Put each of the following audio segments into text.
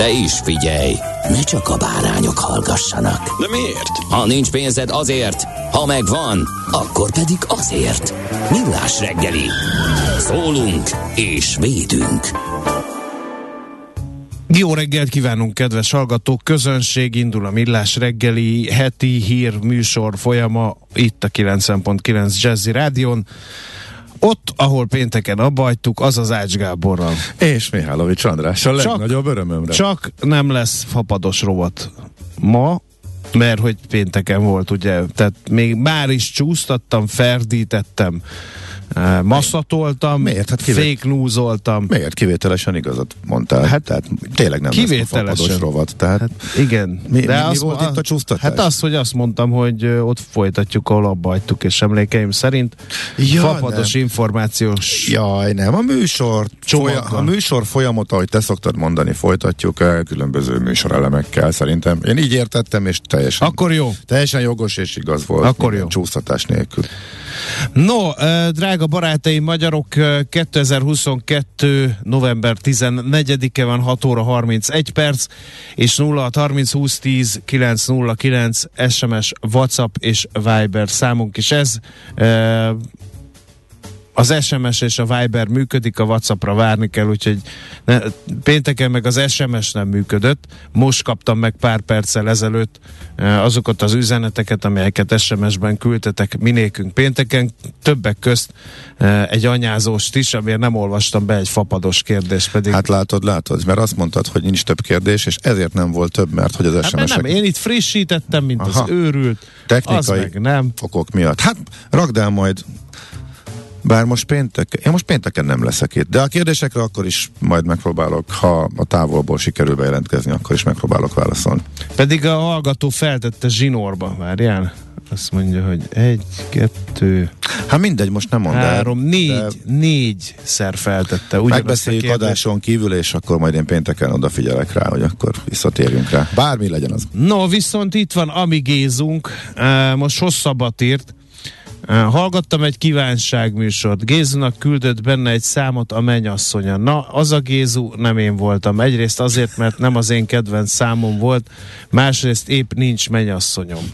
De is figyelj, ne csak a bárányok hallgassanak. De miért? Ha nincs pénzed azért, ha megvan, akkor pedig azért. Millás reggeli. Szólunk és védünk. Jó reggelt kívánunk, kedves hallgatók! Közönség indul a Millás reggeli heti hír műsor folyama itt a 90.9 Jazzy Rádion. Ott, ahol pénteken abba hagytuk, az az Ács Gáborral. És Mihálovics Andrással Csak- legnagyobb örömömre. Csak nem lesz fapados rovat ma, mert hogy pénteken volt, ugye, tehát még már is csúsztattam, ferdítettem, masszatoltam, Miért? Hát fake newsoltam. Miért kivételesen igazat mondtál? Hát, tehát tényleg nem Kivételesen. a rovat. Tehát Hát igen. Mi- mi- mi azt volt mo- itt a csúsztatás? Hát az, hogy azt mondtam, hogy ott folytatjuk, ahol abba hagytuk, és emlékeim szerint Ja, fapados nem. információs Jaj, nem, a műsor, folya, a műsor folyamata, ahogy te szoktad mondani, folytatjuk el különböző műsorelemekkel szerintem. Én így értettem, és teljesen, Akkor jó. teljesen jogos és igaz volt. Akkor jó. Csúsztatás nélkül. No, drága barátaim, magyarok, ö, 2022. november 14-e van 6 óra 31 perc, és 06 30 20 10 909 SMS, WhatsApp és Viber számunk is ez. Az SMS és a Viber működik, a Whatsappra várni kell, úgyhogy ne, pénteken meg az SMS nem működött. Most kaptam meg pár perccel ezelőtt eh, azokat az üzeneteket, amelyeket SMS-ben küldtetek minékünk pénteken. Többek közt eh, egy anyázóst is, amiért nem olvastam be egy fapados kérdést, pedig Hát látod, látod, mert azt mondtad, hogy nincs több kérdés, és ezért nem volt több, mert hogy az hát mert SMS-ek nem, én itt frissítettem, mint Aha. az őrült. technikai Az meg nem. okok miatt. Hát rakd el majd bár most péntek, én most pénteken nem leszek itt, de a kérdésekre akkor is majd megpróbálok, ha a távolból sikerül bejelentkezni, akkor is megpróbálok válaszolni. Pedig a hallgató feltette zsinórba, várjál. Azt mondja, hogy egy, kettő, Hát mindegy, most nem mondd el. Három, négy, de négyszer feltette. Megbeszéljük kérdést. adáson kívül, és akkor majd én pénteken odafigyelek rá, hogy akkor visszatérjünk rá. Bármi legyen az. No, viszont itt van Amigézunk, most hosszabbat írt. Uh, hallgattam egy kívánságműsort. Gézunak küldött benne egy számot a mennyasszonya. Na, az a Gézu nem én voltam. Egyrészt azért, mert nem az én kedvenc számom volt, másrészt épp nincs mennyasszonyom.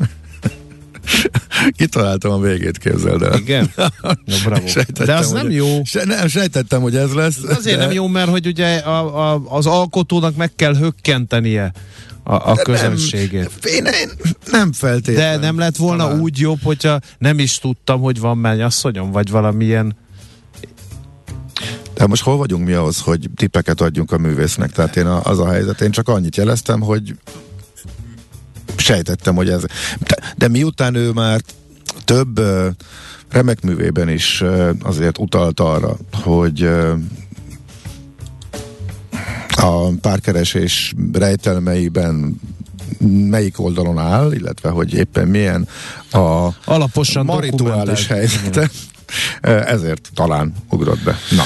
Kitaláltam a végét, képzeld el. Igen? No, bravo. Sejtettem, De az hogy- nem jó. Se, nem, sejtettem, hogy ez lesz. Azért de- nem jó, mert hogy ugye a, a, az alkotónak meg kell hökkentenie a, a de közönségét. Nem, én, én nem feltétlenül. De nem lett volna Talán. úgy jobb, hogyha nem is tudtam, hogy van mennyasszonyom, vagy valamilyen... De most hol vagyunk mi ahhoz, hogy tippeket adjunk a művésznek? Tehát én a, az a helyzet, én csak annyit jeleztem, hogy sejtettem, hogy ez... De, de miután ő már több uh, remek művében is uh, azért utalt arra, hogy uh, a párkeresés rejtelmeiben melyik oldalon áll, illetve hogy éppen milyen a Alaposan marituális helyzete. Ezért talán ugrott be. Na.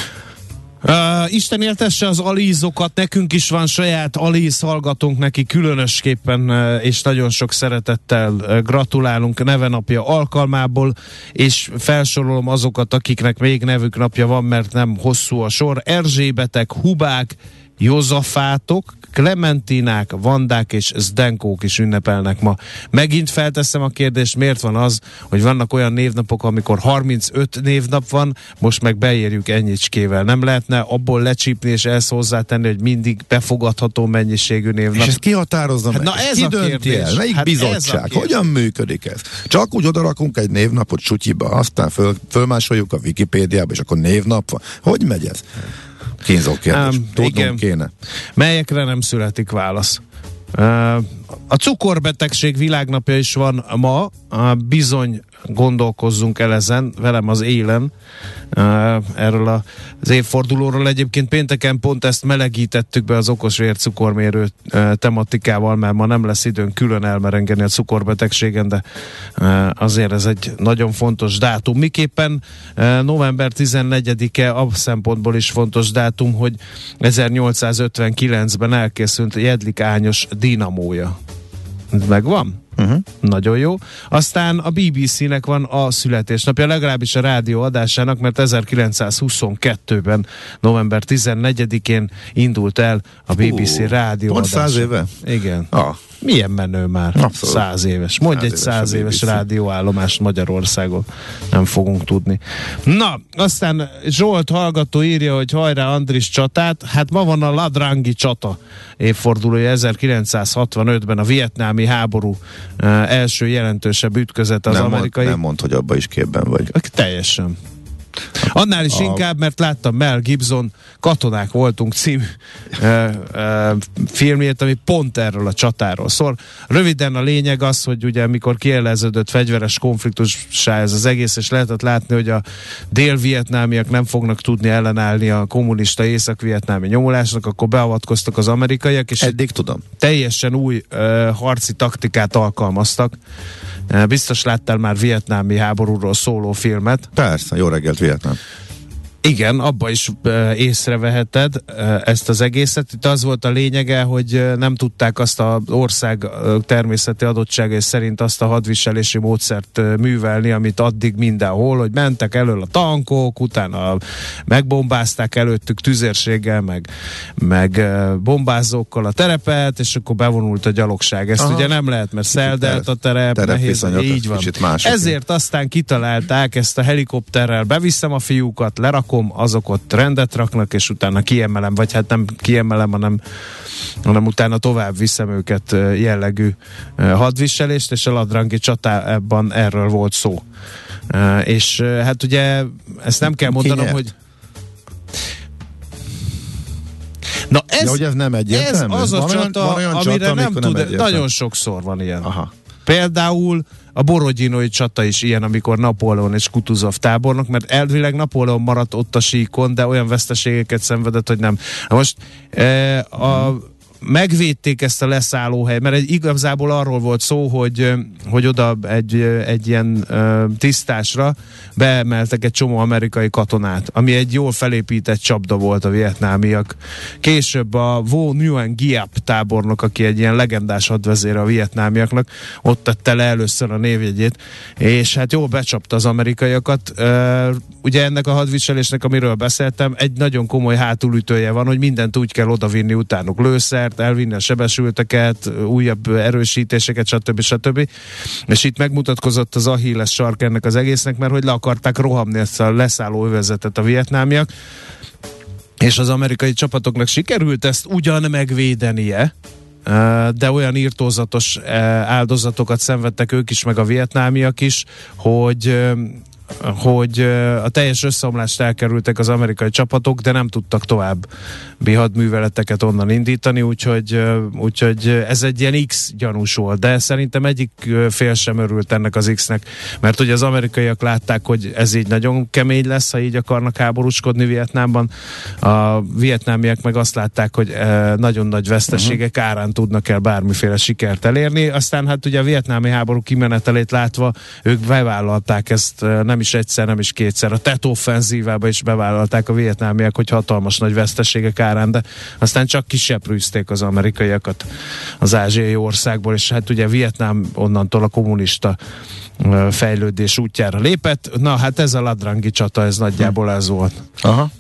Uh, Isten éltesse az alízokat, nekünk is van saját alíz hallgatónk neki különösképpen, uh, és nagyon sok szeretettel uh, gratulálunk nevenapja alkalmából, és felsorolom azokat, akiknek még nevük napja van, mert nem hosszú a sor. Erzsébetek, Hubák, Józafátok, Klementinák, Vandák és Zdenkók is ünnepelnek ma. Megint felteszem a kérdést, miért van az, hogy vannak olyan névnapok, amikor 35 névnap van, most meg beérjük ennyicskével. Nem lehetne abból lecsípni és ezt hozzátenni, hogy mindig befogadható mennyiségű névnap. És ezt ki határozza Hát meg? na ez ki a dönti kérdés. el? Melyik Hát bizottság? Hogyan működik ez? Csak úgy odarakunk egy névnapot sutyiba, aztán föl, fölmásoljuk a Wikipédiába, és akkor névnap van. Hogy megy ez? Kínzó kérdés. Ám, Tudnunk igen. kéne. Melyekre nem születik válasz? Uh, a cukorbetegség világnapja is van ma, bizony gondolkozzunk el ezen, velem az élen, erről az évfordulóról. Egyébként pénteken pont ezt melegítettük be az okos vércukormérő tematikával, mert ma nem lesz időn külön elmerengeni a cukorbetegségen, de azért ez egy nagyon fontos dátum. Miképpen november 14-e a szempontból is fontos dátum, hogy 1859-ben elkészült Jedlik Ányos dinamója. Megvan? Uh-huh. Nagyon jó. Aztán a BBC-nek van a születésnapja, legalábbis a rádió adásának, mert 1922-ben, november 14-én indult el a BBC uh, rádió Pont száz éve? Igen. Ah. Milyen menő már? Abszolút. Száz éves. Mondj száz egy száz éves, éves rádióállomást Magyarországon. Nem fogunk tudni. Na, aztán Zsolt hallgató írja, hogy hajrá Andris csatát. Hát ma van a Ladrangi csata évfordulója 1965-ben a vietnámi háború uh, első jelentősebb ütközet az nem amerikai. Mond, nem mond, hogy abba is képben vagy. Teljesen. Annál is a... inkább, mert láttam Mel Gibson Katonák voltunk című filmjét, ami pont erről a csatáról szól. Röviden a lényeg az, hogy ugye mikor kieleződött fegyveres konfliktussá ez az egész, és lehetett látni, hogy a dél-vietnámiak nem fognak tudni ellenállni a kommunista észak-vietnámi nyomulásnak, akkor beavatkoztak az amerikaiak, és eddig tudom. Teljesen új e, harci taktikát alkalmaztak. Biztos láttál már vietnámi háborúról szóló filmet. Persze, jó reggelt Vietnám. Igen, abba is észreveheted ezt az egészet. Itt az volt a lényege, hogy nem tudták azt az ország természeti adottságai szerint azt a hadviselési módszert művelni, amit addig mindenhol, hogy mentek elől a tankok, utána megbombázták előttük tüzérséggel, meg, meg bombázókkal a terepet, és akkor bevonult a gyalogság. Ezt Aha. ugye nem lehet, mert szeldelt a terep, terep nehéz, így van. Ezért aztán kitalálták ezt a helikopterrel, beviszem a fiúkat, lerak rakom, azok ott rendet raknak, és utána kiemelem, vagy hát nem kiemelem, hanem, hanem utána tovább viszem őket jellegű hadviselést, és a ladrangi csatában erről volt szó. És hát ugye ezt nem kell mondanom, hogy Na ez, ja, hogy ez nem egyértelmű? Ez az a van csata, olyan, van olyan amire csata, nem tud, nem nagyon sokszor van ilyen. Aha. Például a Borodinoi csata is ilyen, amikor Napóleon és Kutuzov tábornok, mert elvileg Napóleon maradt ott a síkon, de olyan veszteségeket szenvedett, hogy nem. Most e, a megvédték ezt a leszállóhely, mert egy, igazából arról volt szó, hogy, hogy oda egy, egy ilyen tisztásra beemeltek egy csomó amerikai katonát, ami egy jól felépített csapda volt a vietnámiak. Később a Vo Nguyen Giap tábornok, aki egy ilyen legendás hadvezére a vietnámiaknak, ott tette le először a névjegyét, és hát jól becsapta az amerikaiakat. Ugye ennek a hadviselésnek, amiről beszéltem, egy nagyon komoly hátulütője van, hogy mindent úgy kell odavinni utánuk. Lőszer, fegyvert, elvinni a sebesülteket, újabb erősítéseket, stb. stb. És itt megmutatkozott az Achilles sark ennek az egésznek, mert hogy le akarták rohamni ezt a leszálló övezetet a vietnámiak, és az amerikai csapatoknak sikerült ezt ugyan megvédenie, de olyan írtózatos áldozatokat szenvedtek ők is, meg a vietnámiak is, hogy hogy a teljes összeomlást elkerültek az amerikai csapatok, de nem tudtak tovább hadműveleteket onnan indítani, úgyhogy, úgyhogy ez egy ilyen X gyanús volt, de szerintem egyik fél sem örült ennek az X-nek, mert ugye az amerikaiak látták, hogy ez így nagyon kemény lesz, ha így akarnak háborúskodni Vietnámban. A vietnámiak meg azt látták, hogy nagyon nagy veszteségek uh-huh. árán tudnak el bármiféle sikert elérni. Aztán hát ugye a vietnámi háború kimenetelét látva ők bevállalták ezt nem nem is egyszer, nem is kétszer. A TET offenzívába is bevállalták a vietnámiak, hogy hatalmas nagy veszteségek árán, de aztán csak kiseprűzték az amerikaiakat az ázsiai országból, és hát ugye Vietnám onnantól a kommunista fejlődés útjára lépett. Na hát ez a ladrangi csata, ez nagyjából ez volt. Aha.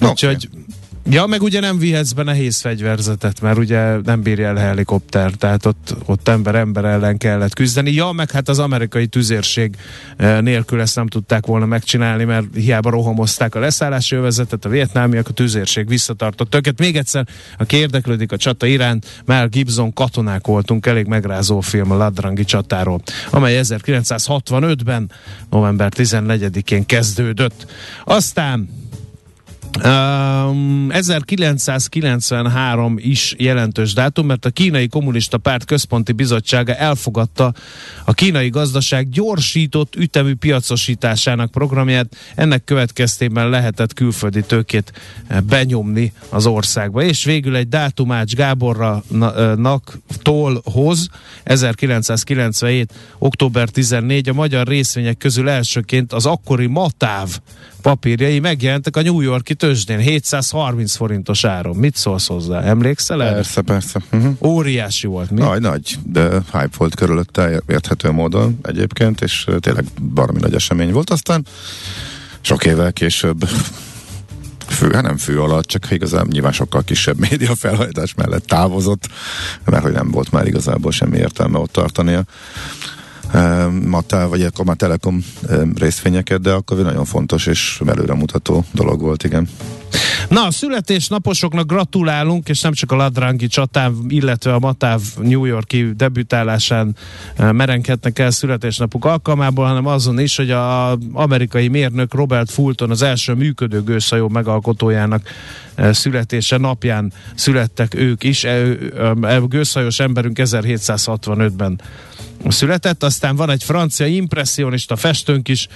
Úgyhogy okay. Ja, meg ugye nem vihetsz be nehéz fegyverzetet, mert ugye nem bírja el a helikopter, tehát ott, ott ember ember ellen kellett küzdeni. Ja, meg hát az amerikai tüzérség eh, nélkül ezt nem tudták volna megcsinálni, mert hiába rohamozták a leszállási övezetet, a vietnámiak, a tüzérség visszatartott őket. Még egyszer, aki érdeklődik a csata iránt, Mel Gibson katonák voltunk, elég megrázó film a Ladrangi csatáról, amely 1965-ben, november 14-én kezdődött. Aztán Um, 1993 is jelentős dátum, mert a kínai kommunista párt központi bizottsága elfogadta a kínai gazdaság gyorsított ütemű piacosításának programját. Ennek következtében lehetett külföldi tőkét benyomni az országba. És végül egy dátumács Gábornak tolhoz 1997. október 14 a magyar részvények közül elsőként az akkori Matáv papírjai megjelentek a New Yorki tőzsdén 730 forintos áron. Mit szólsz hozzá? Emlékszel el? Persze, persze. Uh-huh. Óriási volt, mi? Nagy, nagy, de hype volt körülötte érthető módon egyébként, és tényleg baromi nagy esemény volt. Aztán sok évvel később fő, hát nem fő alatt, csak igazán nyilván sokkal kisebb média felhajtás mellett távozott, mert hogy nem volt már igazából semmi értelme ott tartania. Mattel, vagy akkor már Telekom részvényeket, de akkor nagyon fontos és előremutató dolog volt, igen. Na, a születésnaposoknak gratulálunk, és nem csak a Ladrangi csatán, illetve a Matáv New Yorki debütálásán merenkednek el születésnapuk alkalmából, hanem azon is, hogy az amerikai mérnök Robert Fulton az első működő gőzhajó megalkotójának születése napján születtek ők is. E, gőzhajós emberünk 1765-ben született, aztán van egy francia impressionista festőnk is,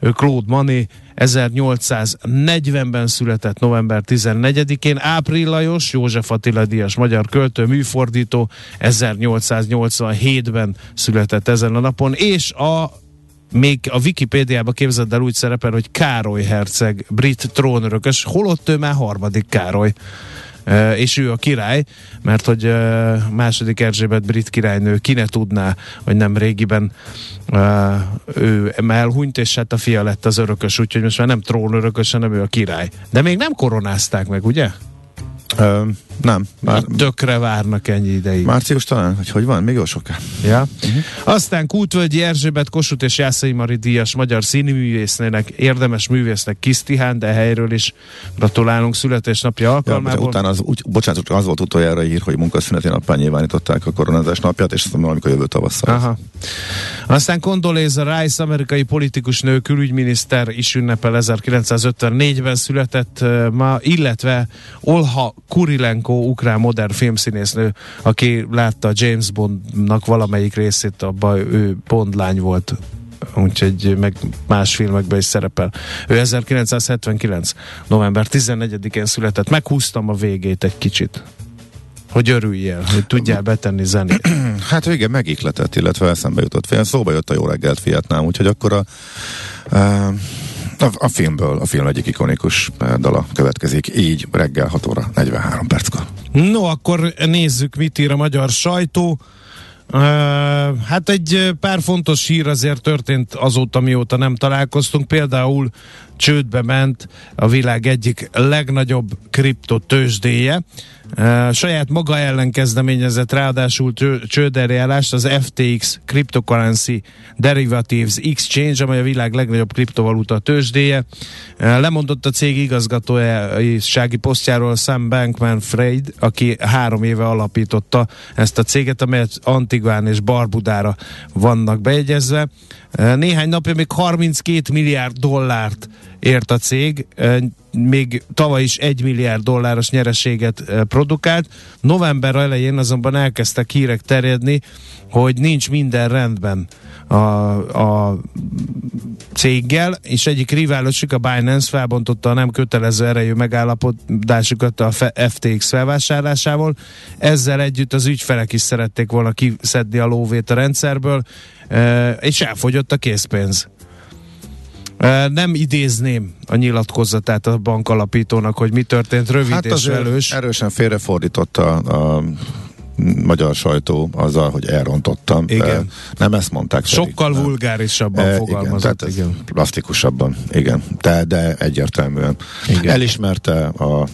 Claude Manet, 1840-ben született november 14-én, Ápril Lajos, József Attila Díjas magyar költő, műfordító, 1887-ben született ezen a napon, és a még a Wikipédiában képzeld el úgy szerepel, hogy Károly herceg, brit trónörökös, holott ő már harmadik Károly és ő a király, mert hogy második Erzsébet brit királynő ki ne tudná, hogy nem régiben ő elhunyt, és hát a fia lett az örökös, úgyhogy most már nem trónörökös, hanem ő a király. De még nem koronázták meg, ugye? Ö, nem. Már tökre várnak ennyi ideig. Március talán, hogy hogy van, még jó soká. Ja. Uh-huh. Aztán Kultvölgyi Erzsébet Kossuth és Jászai Mari Díjas magyar színművésznének, érdemes művésznek Kisztihán, de helyről is gratulálunk születésnapja alkalmából. Ja, utána az, úgy, bocsánat, az volt utoljára ír, hogy munkaszüneti napján nyilvánították a koronázás napját, és azt valamikor jövő tavasszal. Aha. Aztán Condoleezza Rice, amerikai politikus nő, külügyminiszter is ünnepel 1954-ben született ma, illetve Olha Kurilenko, ukrán modern filmszínésznő, aki látta James Bondnak valamelyik részét, abban ő Bond lány volt úgyhogy meg más filmekben is szerepel. Ő 1979. november 14-én született. Meghúztam a végét egy kicsit hogy örüljél, hogy tudjál betenni zenét. Hát igen, megikletett, illetve eszembe jutott fél. Szóba jött a jó reggelt Fiatnám, úgyhogy akkor a, a a, a filmből, a film egyik ikonikus eh, dala következik, így reggel 6 óra 43 perckor. No, akkor nézzük, mit ír a magyar sajtó. Uh, hát egy pár fontos hír azért történt azóta, mióta nem találkoztunk. Például csődbe ment a világ egyik legnagyobb kriptotősdéje. Saját maga ellen kezdeményezett ráadásul csőderjárást az FTX Cryptocurrency Derivatives Exchange, amely a világ legnagyobb kriptovaluta tőzsdéje. Lemondott a cég igazgatósági posztjáról Sam Bankman-Fried, aki három éve alapította ezt a céget, amelyet Antigván és Barbudára vannak bejegyezve. Néhány napja még 32 milliárd dollárt ért a cég, még tavaly is egy milliárd dolláros nyereséget produkált. November elején azonban elkezdtek hírek terjedni, hogy nincs minden rendben a, a céggel, és egyik riválosuk, a Binance felbontotta a nem kötelező erejű megállapodásukat a FTX felvásárlásával. Ezzel együtt az ügyfelek is szerették volna kiszedni a lóvét a rendszerből, és elfogyott a készpénz. Nem idézném a nyilatkozatát a bankalapítónak, hogy mi történt rövid hát és velős. Erősen félrefordította a magyar sajtó azzal, hogy elrontottam. Igen. Nem ezt mondták. Sokkal nem. vulgárisabban e, fogalmazott. Igen, igen. plastikusabban, igen. De, de egyértelműen. Igen. Elismerte a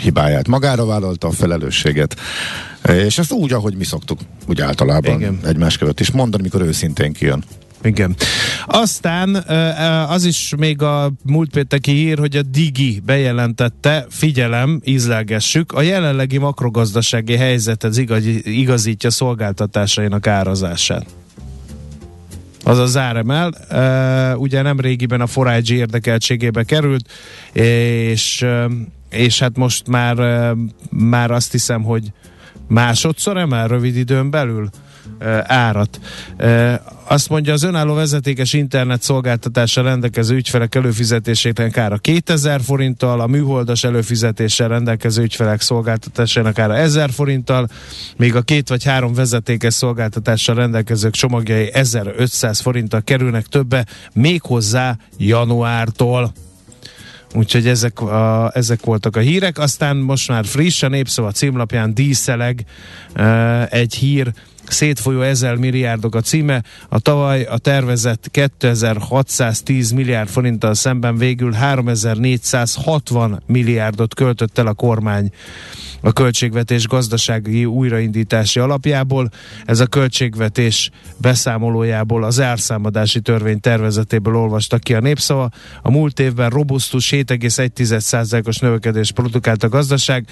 hibáját, magára vállalta a felelősséget, és ezt úgy, ahogy mi szoktuk, úgy általában Igen. egymás között is mondani, mikor őszintén kijön. Igen. Aztán az is még a múlt pénteki hír, hogy a Digi bejelentette, figyelem, ízlelgessük, a jelenlegi makrogazdasági helyzet az igazítja szolgáltatásainak árazását. az RML. Uh, ugye nem régiben a Forage érdekeltségébe került, és, és hát most már, már azt hiszem, hogy másodszor emel rövid időn belül árat. Azt mondja, az önálló vezetékes internet szolgáltatással rendelkező ügyfelek előfizetésének ára 2000 forinttal, a műholdas előfizetéssel rendelkező ügyfelek szolgáltatásának ára 1000 forinttal, míg a két vagy három vezetékes szolgáltatással rendelkezők csomagjai 1500 forinttal kerülnek többe, méghozzá januártól. Úgyhogy ezek, a, ezek voltak a hírek. Aztán most már friss, a Népszava címlapján díszeleg egy hír, szétfolyó ezer milliárdok a címe. A tavaly a tervezett 2610 milliárd forinttal szemben végül 3460 milliárdot költött el a kormány a költségvetés gazdasági újraindítási alapjából. Ez a költségvetés beszámolójából az árszámadási törvény tervezetéből olvastak ki a népszava. A múlt évben robusztus 7,1%-os növekedés produkált a gazdaság,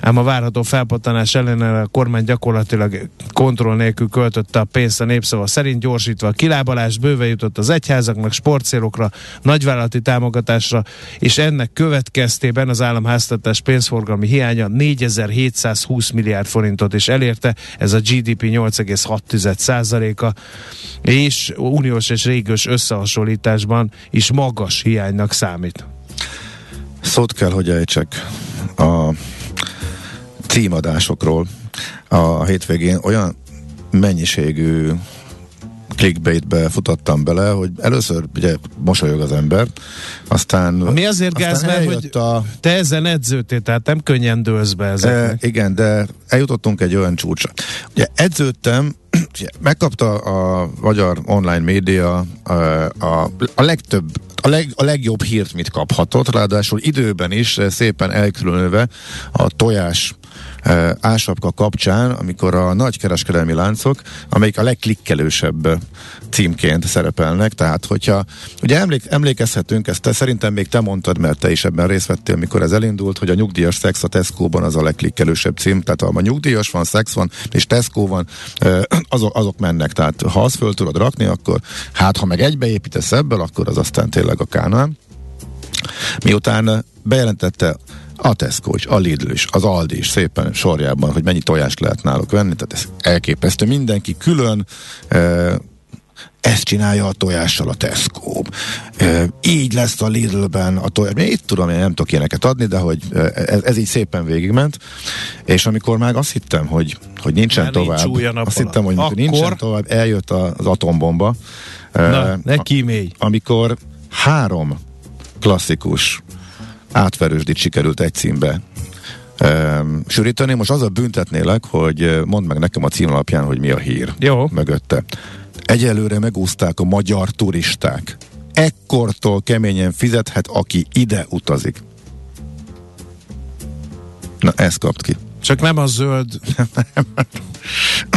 ám a várható felpattanás ellenére a kormány gyakorlatilag kontroll nélkül költötte a pénzt a népszava szerint, gyorsítva a kilábalást, bőve jutott az egyházaknak, sportcélokra, nagyvállalati támogatásra, és ennek következtében az államháztatás pénzforgalmi hiánya 4720 milliárd forintot is elérte, ez a GDP 8,6%-a, és uniós és régiós összehasonlításban is magas hiánynak számít. Szót kell, hogy ejtsek a címadásokról. A hétvégén olyan mennyiségű clickbaitbe futottam bele, hogy először ugye mosolyog az ember, aztán... Mi azért gáz, mert hogy a... te ezen edzőtél, tehát nem könnyen dőlsz be ezeknek. E, igen, de eljutottunk egy olyan csúcsra. Ugye edződtem, ugye, megkapta a magyar online média a, a, a legtöbb a, leg, a legjobb hírt, mit kaphatott, ráadásul időben is szépen elkülönülve a tojás e, ásapka kapcsán, amikor a nagy kereskedelmi láncok, amelyik a legklikkelősebb címként szerepelnek, tehát hogyha, ugye emlék, emlékezhetünk, ezt te szerintem még te mondtad, mert te is ebben részt vettél, mikor ez elindult, hogy a nyugdíjas szex a Tesco-ban az a legklikkelősebb cím, tehát ha a nyugdíjas van, szex van, és Tesco van, azok, azok mennek, tehát ha azt föl tudod rakni, akkor hát ha meg egybeépítesz ebből, akkor az aztán tényleg a kánál. Miután bejelentette a Tesco is, a Lidl is, az Aldi is szépen sorjában, hogy mennyi tojást lehet náluk venni, tehát ez elképesztő. Mindenki külön e, ezt csinálja a tojással a Tesco. E, így lesz a Lidlben a tojás. Én itt tudom, én nem tudok ilyeneket adni, de hogy ez, ez így szépen végigment. És amikor már azt hittem, hogy, hogy nincsen Már tovább, nincs azt hittem, hogy Akkor... nincsen tovább, eljött az atombomba. Na, ne kímélj! Amikor három klasszikus átverősdit sikerült egy címbe um, sűríteni. Most az a büntetnélek, hogy mondd meg nekem a cím alapján, hogy mi a hír Jó. mögötte. Egyelőre megúzták a magyar turisták. Ekkortól keményen fizethet, aki ide utazik. Na, ezt kapt ki. Csak nem a zöld.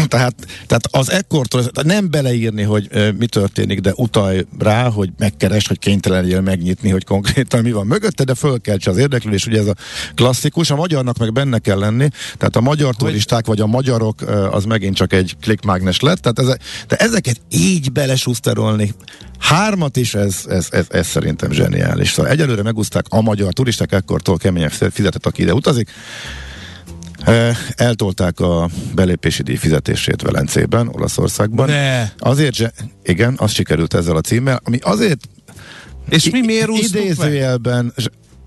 tehát, tehát az ekkortól nem beleírni, hogy e, mi történik, de utalj rá, hogy megkeres, hogy kénytelen legyél megnyitni, hogy konkrétan mi van mögötte, de fölkeltse az érdeklődés, ugye ez a klasszikus, a magyarnak meg benne kell lenni, tehát a magyar turisták vagy a magyarok az megint csak egy klikmágnes lett, tehát ez, de ezeket így belesúszterolni, hármat is, ez, ez, ez, ez szerintem zseniális. Szóval egyelőre megúzták a magyar turisták, ekkortól keményen fizetett, aki ide utazik. Eltolták a belépési díj fizetését Velencében, Olaszországban. De. Azért, zse, igen, az sikerült ezzel a címmel, ami azért és mi miért idézőjelben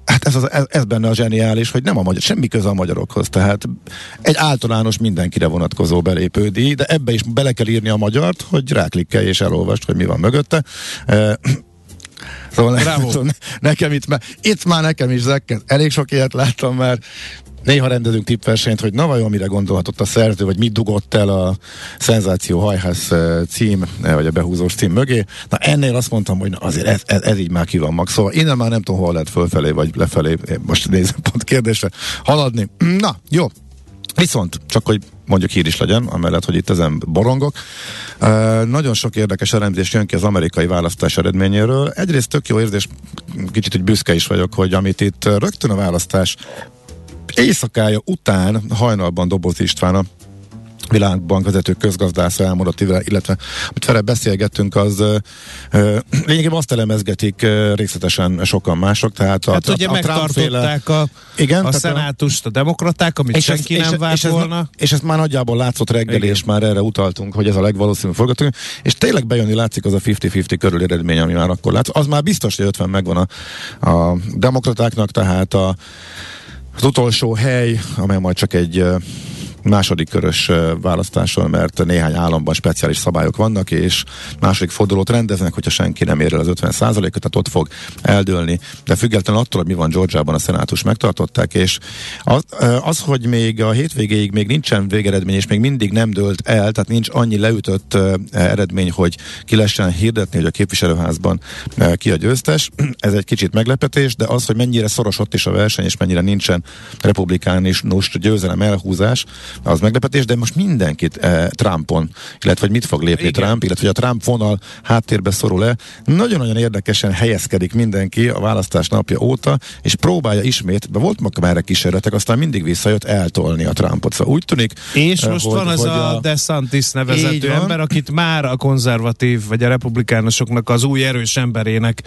Hát ez, az, ez, ez benne a zseniális, hogy nem a magyar, semmi köze a magyarokhoz, tehát egy általános mindenkire vonatkozó belépődíj, de ebbe is bele kell írni a magyart, hogy ráklikkelj és elolvast, hogy mi van mögötte. Szóval ne, nekem itt, itt már nekem is zekket. Elég sok ilyet láttam már, Néha rendezünk tippversenyt, hogy na vajon mire gondolhatott a szerző, vagy mit dugott el a szenzáció hajház eh, cím, eh, vagy a behúzós cím mögé. Na ennél azt mondtam, hogy na azért ez, ez, ez így már ki van max. Szóval innen már nem tudom, hol lehet fölfelé, vagy lefelé, most nézem pont kérdésre, haladni. Na, jó, Viszont, csak hogy mondjuk hír is legyen, amellett, hogy itt ezen borongok. Uh, nagyon sok érdekes elemzés jön ki az amerikai választás eredményéről. Egyrészt tök jó érzés, kicsit hogy büszke is vagyok, hogy amit itt rögtön a választás éjszakája után hajnalban Doboz István a világbank vezető közgazdásza elmondott, illetve amit vele beszélgettünk, az ö, lényegében azt elemezgetik ö, részletesen sokan mások, tehát a, hát a, ugye a megtartották a, igen, a szenátust, a demokraták, amit és senki ez, nem várt és volna. Ez, és ezt már nagyjából látszott reggel, igen. és már erre utaltunk, hogy ez a legvalószínűbb forgatókönyv, és tényleg bejönni látszik az a 50-50 körül eredmény, ami már akkor látszott. Az már biztos, hogy 50 megvan a, a demokratáknak, tehát a, az utolsó hely, amely majd csak egy második körös választáson, mert néhány államban speciális szabályok vannak, és második fordulót rendeznek, hogyha senki nem ér el az 50 ot tehát ott fog eldőlni. De függetlenül attól, hogy mi van Georgiában, a szenátus megtartották, és az, az, hogy még a hétvégéig még nincsen végeredmény, és még mindig nem dőlt el, tehát nincs annyi leütött eredmény, hogy ki lehessen hirdetni, hogy a képviselőházban ki a győztes. Ez egy kicsit meglepetés, de az, hogy mennyire szoros ott is a verseny, és mennyire nincsen republikánus győzelem elhúzás, az meglepetés, de most mindenkit eh, Trumpon, illetve hogy mit fog lépni Igen. Trump, illetve hogy a Trump vonal háttérbe szorul-e. Nagyon-nagyon érdekesen helyezkedik mindenki a választás napja óta, és próbálja ismét, de volt erre kísérletek, aztán mindig visszajött eltolni a Trumpot. Szóval úgy tűnik, és eh, most hogy, van az a, a DeSantis nevezető ember, akit már a konzervatív vagy a republikánusoknak az új erős emberének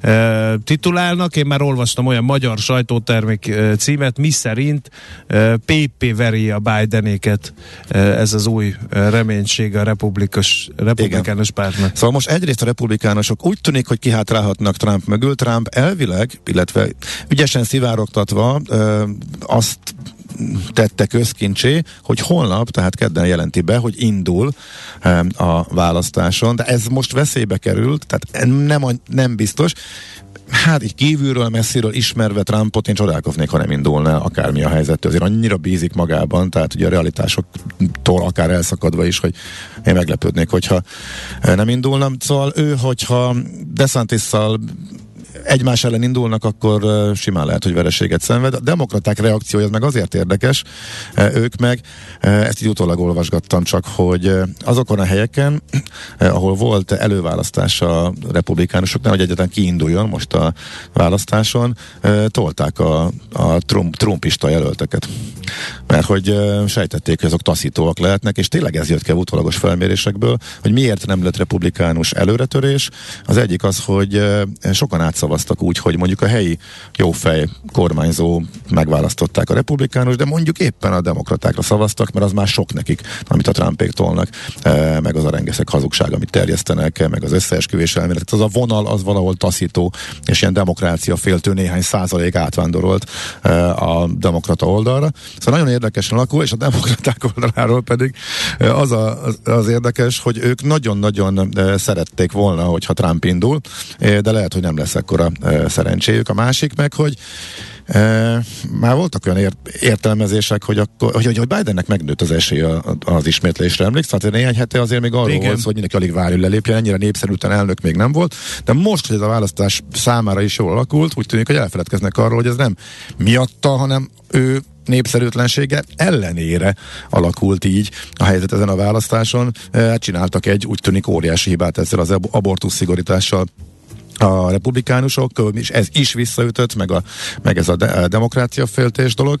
e, titulálnak. Én már olvastam olyan magyar sajtótermék e, címet, mi szerint e, PP veri a Biden Biden-éket ez az új reménység a republikus, republikánus pártnak. Szóval most egyrészt a republikánusok úgy tűnik, hogy kihátrálhatnak Trump mögül. Trump elvileg, illetve ügyesen szivárogtatva azt tette közkincsé, hogy holnap, tehát kedden jelenti be, hogy indul a választáson, de ez most veszélybe került, tehát nem, nem biztos hát így kívülről, messziről ismerve Trumpot, én csodálkoznék, ha nem indulna akármi a helyzet. Azért annyira bízik magában, tehát ugye a realitásoktól akár elszakadva is, hogy én meglepődnék, hogyha nem indulna. Szóval ő, hogyha DeSantis-szal egymás ellen indulnak, akkor simán lehet, hogy vereséget szenved. A demokraták reakciója meg azért érdekes, ők meg, ezt így utólag olvasgattam csak, hogy azokon a helyeken, ahol volt előválasztás a republikánusoknál, hogy egyetlen kiinduljon most a választáson, tolták a, a Trump, trumpista jelölteket. Mert hogy sejtették, hogy azok taszítóak lehetnek, és tényleg ez jött ki a utólagos felmérésekből, hogy miért nem lett republikánus előretörés. Az egyik az, hogy sokan átszavaztak szavaztak úgy, hogy mondjuk a helyi jófej kormányzó megválasztották a republikánus, de mondjuk éppen a demokratákra szavaztak, mert az már sok nekik, amit a Trumpék tolnak, e, meg az a rengeteg hazugság, amit terjesztenek, meg az összeesküvés elmélet. Az a vonal az valahol taszító, és ilyen demokrácia féltő néhány százalék átvándorolt e, a demokrata oldalra. Szóval nagyon érdekesen alakul, és a demokraták oldaláról pedig e, az, a, az, érdekes, hogy ők nagyon-nagyon szerették volna, hogyha Trump indul, de lehet, hogy nem lesz ekkora e, szerencséjük. A másik meg, hogy e, már voltak olyan ért, értelmezések, hogy, akkor, hogy, hogy Bidennek megnőtt az esély az ismétlésre. Emlékszel? Tehát néhány hete azért még arról volt, hogy mindenki alig várja, hogy lelépjen, ennyire népszerűtlen elnök még nem volt, de most, hogy ez a választás számára is jól alakult, úgy tűnik, hogy elfeledkeznek arról, hogy ez nem miatta, hanem ő népszerűtlensége ellenére alakult így a helyzet ezen a választáson. Hát csináltak egy úgy tűnik óriási hibát ezzel az abortusz szigorítással a republikánusok, és ez is visszaütött, meg, a, meg ez a, de, a demokrácia féltés dolog,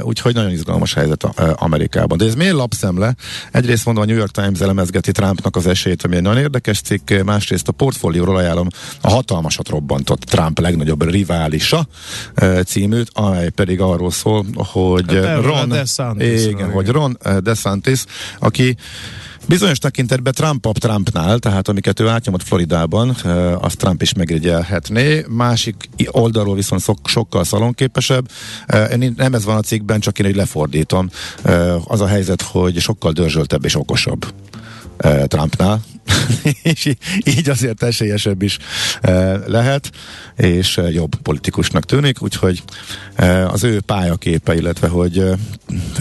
úgyhogy nagyon izgalmas helyzet a, Amerikában. De ez miért lapszemle? Egyrészt mondom, a New York Times elemezgeti Trumpnak az esélyt, ami egy nagyon érdekes cikk, másrészt a portfólióról ajánlom a hatalmasat robbantott Trump legnagyobb riválisa címűt, amely pedig arról szól, hogy Ron, DeSantis, igen, hogy Ron DeSantis, aki Bizonyos tekintetben Trump Trumpnál, tehát amiket ő átnyomott Floridában, azt Trump is megrigyelhetné. Másik oldalról viszont szok, sokkal szalonképesebb. Nem ez van a cikkben, csak én egy lefordítom. Az a helyzet, hogy sokkal dörzsöltebb és okosabb. Trumpnál, és így azért esélyesebb is lehet, és jobb politikusnak tűnik, úgyhogy az ő pályaképe, illetve hogy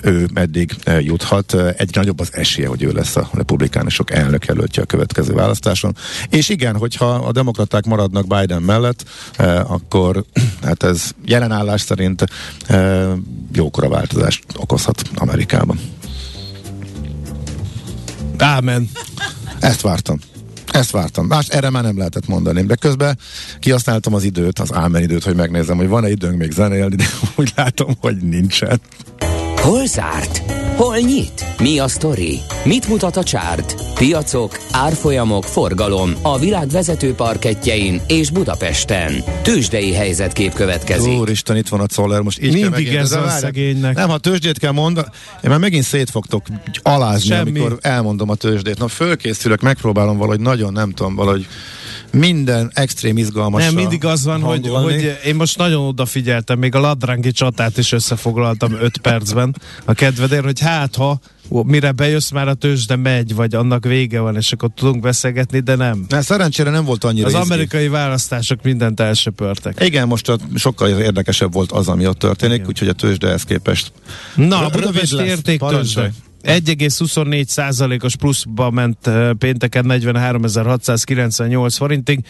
ő meddig juthat, egyre nagyobb az esélye, hogy ő lesz a republikánusok elnökjelöltje a következő választáson. És igen, hogyha a demokraták maradnak Biden mellett, akkor hát ez jelenállás szerint jókora változást okozhat Amerikában. Ámen. Ezt vártam. Ezt vártam. Más erre már nem lehetett mondani. De közben kihasználtam az időt, az ámen időt, hogy megnézem, hogy van-e időnk még zenélni, de úgy látom, hogy nincsen. Hol zárt? Hol nyit? Mi a sztori? Mit mutat a csárt? Piacok, árfolyamok, forgalom a világ vezető parketjein és Budapesten. Tősdei helyzetkép következik. Úristen, itt van a Czoller, most így Mindig kell megint, ez a szegénynek. Nem, ha tőzsdét kell mondani, én már megint szét fogtok alázni, Semmi. amikor elmondom a tőzsdét. Na, fölkészülök, megpróbálom valahogy nagyon, nem tudom, valahogy minden extrém izgalmas. Nem, mindig az van, hogy, hogy én most nagyon odafigyeltem, még a ladrángi csatát is összefoglaltam 5 percben a kedvedért, hogy hát ha mire bejössz már a tőzsde megy, vagy annak vége van, és akkor tudunk beszélgetni, de nem. Ne, szerencsére nem volt annyira Az izgi. amerikai választások mindent elsöpörtek. Igen, most sokkal érdekesebb volt az, ami ott történik, úgyhogy a tőzsdehez képest. Na, a Budapest érték tőzsde. 1,24 százalékos pluszba ment pénteken 43.698 forintig.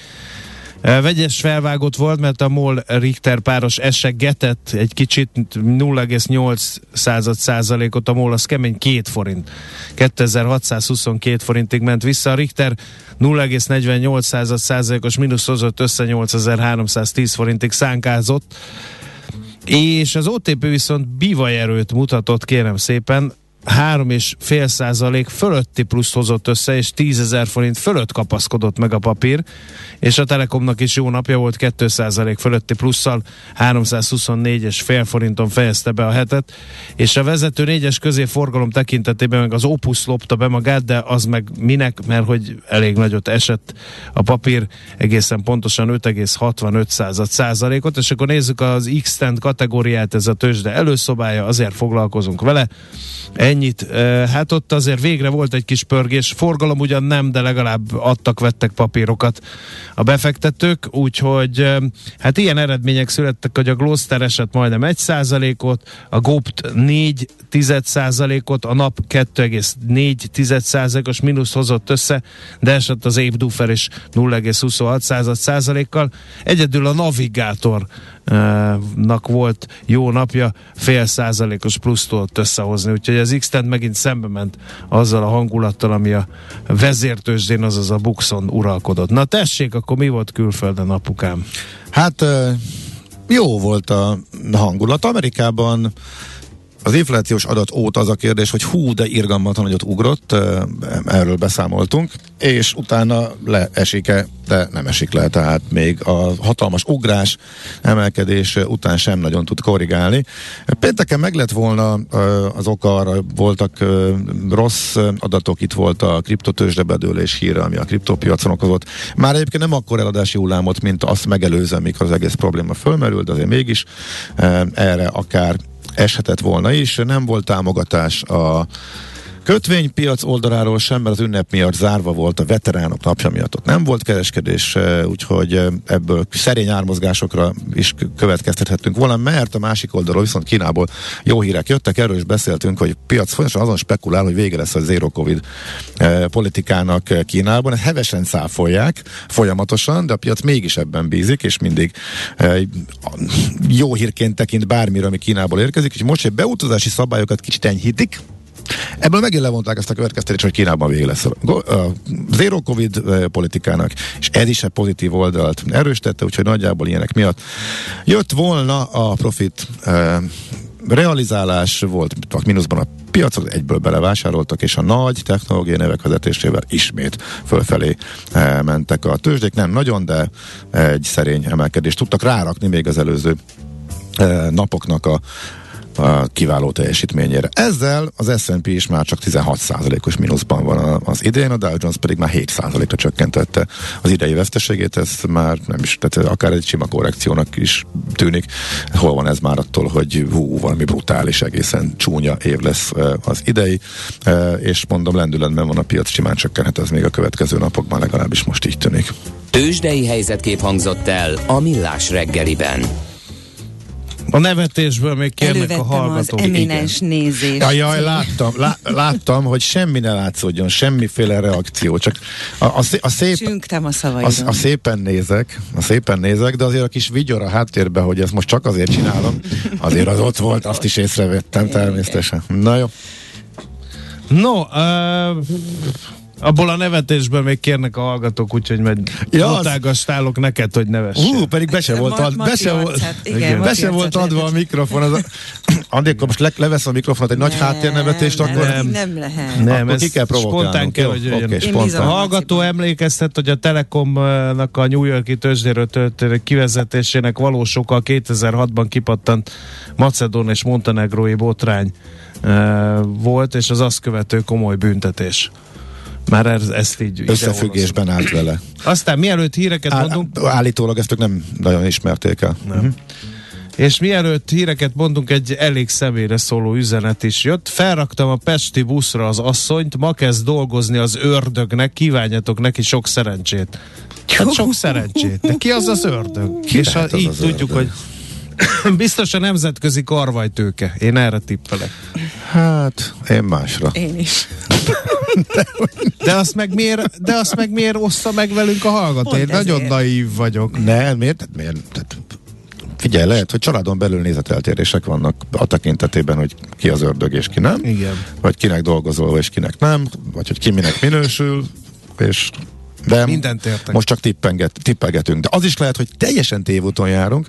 Vegyes felvágott volt, mert a MOL Richter páros essegetett egy kicsit 0,8 század százalékot, a MOL az kemény 2 forint. 2622 forintig ment vissza, a Richter 0,48 század százalékos mínusz hozott össze 8310 forintig szánkázott. És az OTP viszont bivajerőt mutatott, kérem szépen, 3,5 százalék fölötti plusz hozott össze, és 10 ezer forint fölött kapaszkodott meg a papír, és a Telekomnak is jó napja volt, 2 százalék fölötti plusszal 324,5 forinton fejezte be a hetet, és a vezető négyes közé forgalom tekintetében meg az Opus lopta be magát, de az meg minek, mert hogy elég nagyot esett a papír, egészen pontosan 5,65 század százalékot, és akkor nézzük az x kategóriát, ez a tőzsde előszobája, azért foglalkozunk vele, ennyit. Hát ott azért végre volt egy kis pörgés, forgalom ugyan nem, de legalább adtak, vettek papírokat a befektetők, úgyhogy hát ilyen eredmények születtek, hogy a Gloster esett majdnem 1%-ot, a GOPT 4 ot a nap 2,4 os mínusz hozott össze, de esett az Épdufer is 0,26 százalékkal. Egyedül a Navigátor nak volt jó napja, fél százalékos pluszt tudott összehozni, úgyhogy az x megint szembe ment azzal a hangulattal, ami a vezértősdén, azaz a Buxon uralkodott. Na tessék, akkor mi volt külföldön, apukám? Hát jó volt a hangulat. Amerikában az inflációs adat óta az a kérdés, hogy hú, de irgalmatlan nagyot ugrott, erről beszámoltunk, és utána leesik-e, de nem esik le, tehát még a hatalmas ugrás, emelkedés után sem nagyon tud korrigálni. Pénteken meg lett volna az oka arra, voltak rossz adatok, itt volt a kriptotősde bedőlés híre, ami a kriptopiacon okozott. Már egyébként nem akkor eladási hullámot, mint azt megelőzően, mikor az egész probléma fölmerült, de azért mégis erre akár eshetett volna is. Nem volt támogatás a kötvénypiac oldaláról sem, mert az ünnep miatt zárva volt a veteránok napja miatt. Ott nem volt kereskedés, eh, úgyhogy eh, ebből szerény ármozgásokra is következtethetünk volna, mert a másik oldalról viszont Kínából jó hírek jöttek, erről is beszéltünk, hogy piac folyamatosan azon spekulál, hogy vége lesz a zero covid eh, politikának Kínában. Ezt hevesen száfolják folyamatosan, de a piac mégis ebben bízik, és mindig jó hírként tekint bármire, ami Kínából érkezik, és most egy beutazási szabályokat kicsit enyhítik, Ebből megint levonták ezt a következtetést, hogy Kínában vége lesz a, zero covid eh, politikának, és ez is egy pozitív oldalt erősítette, úgyhogy nagyjából ilyenek miatt jött volna a profit eh, realizálás, volt a mínuszban a piacok, egyből belevásároltak, és a nagy technológiai nevek vezetésével ismét fölfelé eh, mentek a tőzsdék. Nem nagyon, de egy szerény emelkedést tudtak rárakni még az előző eh, napoknak a kiváló teljesítményére. Ezzel az S&P is már csak 16%-os mínuszban van az idén, a Dow Jones pedig már 7%-ra csökkentette az idei veszteségét, ez már nem is, tehát akár egy sima korrekciónak is tűnik. Hol van ez már attól, hogy hú, valami brutális, egészen csúnya év lesz az idei, és mondom, lendületben van a piac, simán csökkenhet ez még a következő napokban, legalábbis most így tűnik. Tőzsdei helyzetkép hangzott el a Millás reggeliben. A nevetésből még kérnek a Elővettem az hallgatók. eminens nézést. Ja, jaj, láttam, lá, láttam, hogy semmi ne látszódjon, semmiféle reakció, csak a, a, a szép, Csüngtem a a, szavaidon. a szépen nézek, a szépen nézek, de azért a kis vigyor a háttérben, hogy ezt most csak azért csinálom, azért az ott volt, azt is észrevettem természetesen. Na jó. No, uh, Abból a nevetésből még kérnek a hallgatók, úgyhogy majd Ja, ja, neked, hogy neves. Ú, pedig be se volt, ad, be se volt, igen, be se volt adva a mikrofon. Az a, Andi, akkor most le, levesz a mikrofonot egy nagy háttérnevetést, nem, akkor... Nem, nem lehet. Nem, Akkor ez ki kell provokálnunk, spontán kell, hogy jöjjön. spontán. Én bízom. A hallgató emlékeztet, hogy a Telekomnak a New Yorki tőzsdéről történő kivezetésének valós oka a 2006-ban kipattant Macedón és Montenegrói botrány e, volt, és az azt követő komoly büntetés. Már ez, ezt így Összefüggésben állt vele. Aztán mielőtt híreket Áll, mondunk, állítólag ezt ők nem nagyon ismerték el. Nem. és mielőtt híreket mondunk, egy elég személyre szóló üzenet is jött. Felraktam a Pesti buszra az asszonyt, ma kezd dolgozni az ördögnek, kívánjatok neki sok szerencsét. Hát sok szerencsét. De ki az az ördög? Ki és ha, az így az tudjuk, ördög? hogy biztos a nemzetközi karvajtőke. Én erre tippelek. Hát, én másra. Én is. De azt meg miért, de azt meg miért oszta meg velünk a hallgató? Pont Én nagyon ezért. naív vagyok. Ne, miért? Miért? Tehát, figyelj, lehet, hogy családon belül nézeteltérések vannak a tekintetében, hogy ki az ördög és ki nem. Igen. Vagy kinek dolgozol, és kinek nem. Vagy hogy ki minek minősül. És de Mindent értek. most csak tippenget, tippelgetünk. De az is lehet, hogy teljesen tévúton járunk,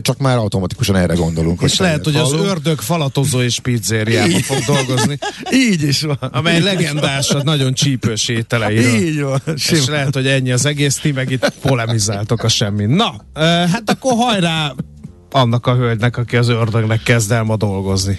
csak már automatikusan erre gondolunk. És lehet, hogy az hallunk. ördög falatozó és pizzériában fog dolgozni, Így is van. amely legendás a nagyon csípős ételeiről. Így van. És Simán. lehet, hogy ennyi az egész, ti meg itt polemizáltok a semmi. Na, hát akkor hajrá annak a hölgynek, aki az ördögnek kezd el ma dolgozni.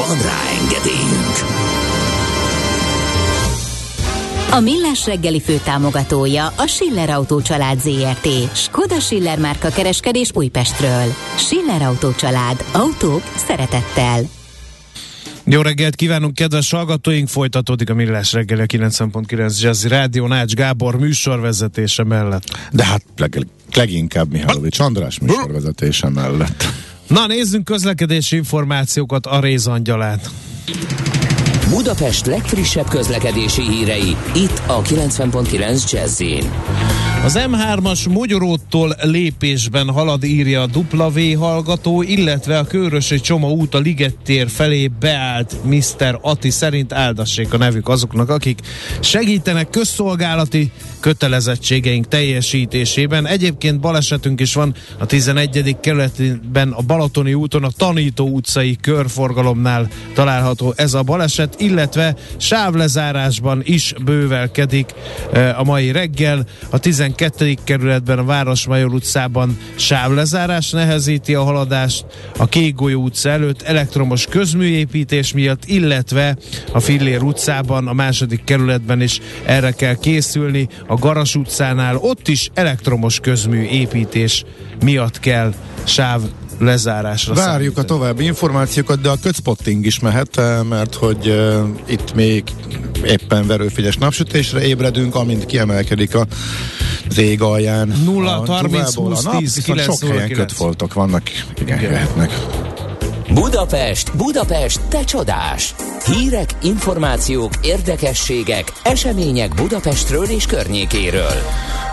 Van rá engedélyünk! A Millás reggeli főtámogatója a Schiller Autó család ZRT. Skoda Schiller márka kereskedés Újpestről. Schiller Autó család. Autók szeretettel. Jó reggelt kívánunk, kedves hallgatóink! Folytatódik a Millás reggeli a 90.9 Jazzy Rádió Nács Gábor műsorvezetése mellett. De hát leg, leginkább Mihálovics András műsorvezetése mellett. Na, nézzünk közlekedési információkat a Rézangyalán. Budapest legfrissebb közlekedési hírei, itt a 90.9 jazz Az M3-as Mogyoróttól lépésben halad írja a W hallgató, illetve a Körösi Csoma út a Liget tér felé beállt Mr. Ati szerint áldassék a nevük azoknak, akik segítenek közszolgálati kötelezettségeink teljesítésében. Egyébként balesetünk is van a 11. kerületben a Balatoni úton, a Tanító utcai körforgalomnál található ez a baleset, illetve sávlezárásban is bővelkedik eh, a mai reggel. A 12. kerületben a Városmajor utcában sávlezárás nehezíti a haladást, a Kégolyó utca előtt elektromos közműépítés miatt, illetve a Fillér utcában, a második kerületben is erre kell készülni. A Garas utcánál ott is elektromos közmű építés miatt kell sáv lezárásra Várjuk a számítani. további információkat, de a kötspotting is mehet, eh, mert hogy uh, itt még éppen verőfényes napsütésre ébredünk, amint kiemelkedik a az ég alján. 0, a 30, dzsúvából a 20, nap, 10, viszont 9, sok helyen 09. kötfoltok vannak, igen, igen. jöhetnek. Budapest, Budapest, te csodás! Hírek, információk, érdekességek, események Budapestről és környékéről.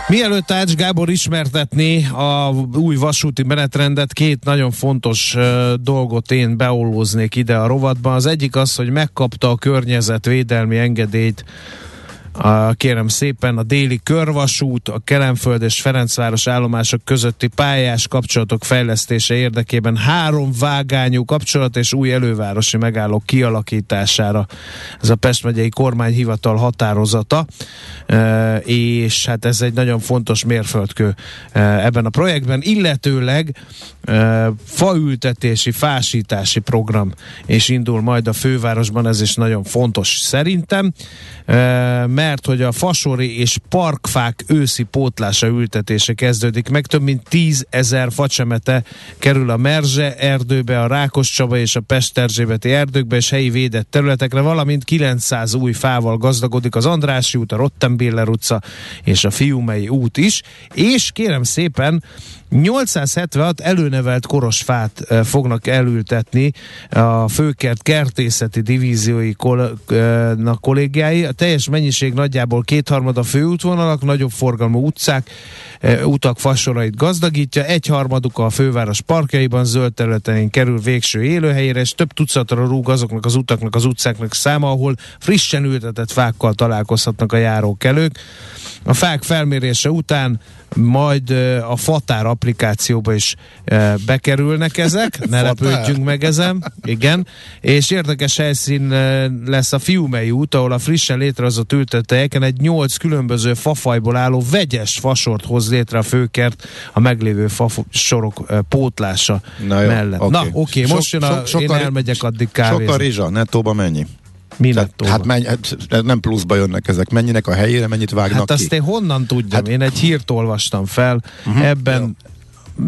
Mielőtt Ács Gábor ismertetné a új vasúti menetrendet, két nagyon fontos uh, dolgot én beollóznék ide a rovatban. Az egyik az, hogy megkapta a környezetvédelmi engedélyt a, kérem szépen, a déli körvasút, a Kelemföld és Ferencváros állomások közötti pályás kapcsolatok fejlesztése érdekében három vágányú kapcsolat és új elővárosi megállók kialakítására. Ez a Pest megyei kormányhivatal határozata, e, és hát ez egy nagyon fontos mérföldkő e, ebben a projektben, illetőleg faültetési, fásítási program és indul majd a fővárosban, ez is nagyon fontos szerintem, mert hogy a fasori és parkfák őszi pótlása ültetése kezdődik meg, több mint 10 ezer facsemete kerül a Merzse erdőbe, a Rákos Csaba és a Pesterzsébeti erdőkbe és helyi védett területekre, valamint 900 új fával gazdagodik az Andrási út, a Rottenbiller utca és a Fiumei út is, és kérem szépen 876 előnevelt korosfát fognak elültetni a főkert kertészeti divíziói kol- kollégiái. A teljes mennyiség nagyjából kétharmad a főútvonalak, nagyobb forgalmú utcák, utak fasorait gazdagítja, egyharmaduk a főváros parkjaiban, zöld területein kerül végső élőhelyére, és több tucatra rúg azoknak az utaknak, az utcáknak száma, ahol frissen ültetett fákkal találkozhatnak a járókelők. A fák felmérése után majd a Fatár applikációba is bekerülnek ezek, ne lepődjünk meg ezen, igen, és érdekes helyszín lesz a Fiumei út, ahol a frissen létrehozott ültetőjeken egy nyolc különböző fafajból álló vegyes fasort hoz létre a főkert a meglévő fasorok pótlása Na jó, mellett. Okay. Na oké, okay, most jön a, so, én elmegyek addig kávézni. Sok a rizsa, nettóba mennyi? Mi Tehát, hát, menny, hát nem pluszba jönnek ezek. Mennyinek a helyére, mennyit vágnak Hát ki? azt én honnan tudjam? Hát, én egy hírt olvastam fel, uh-huh, ebben jó.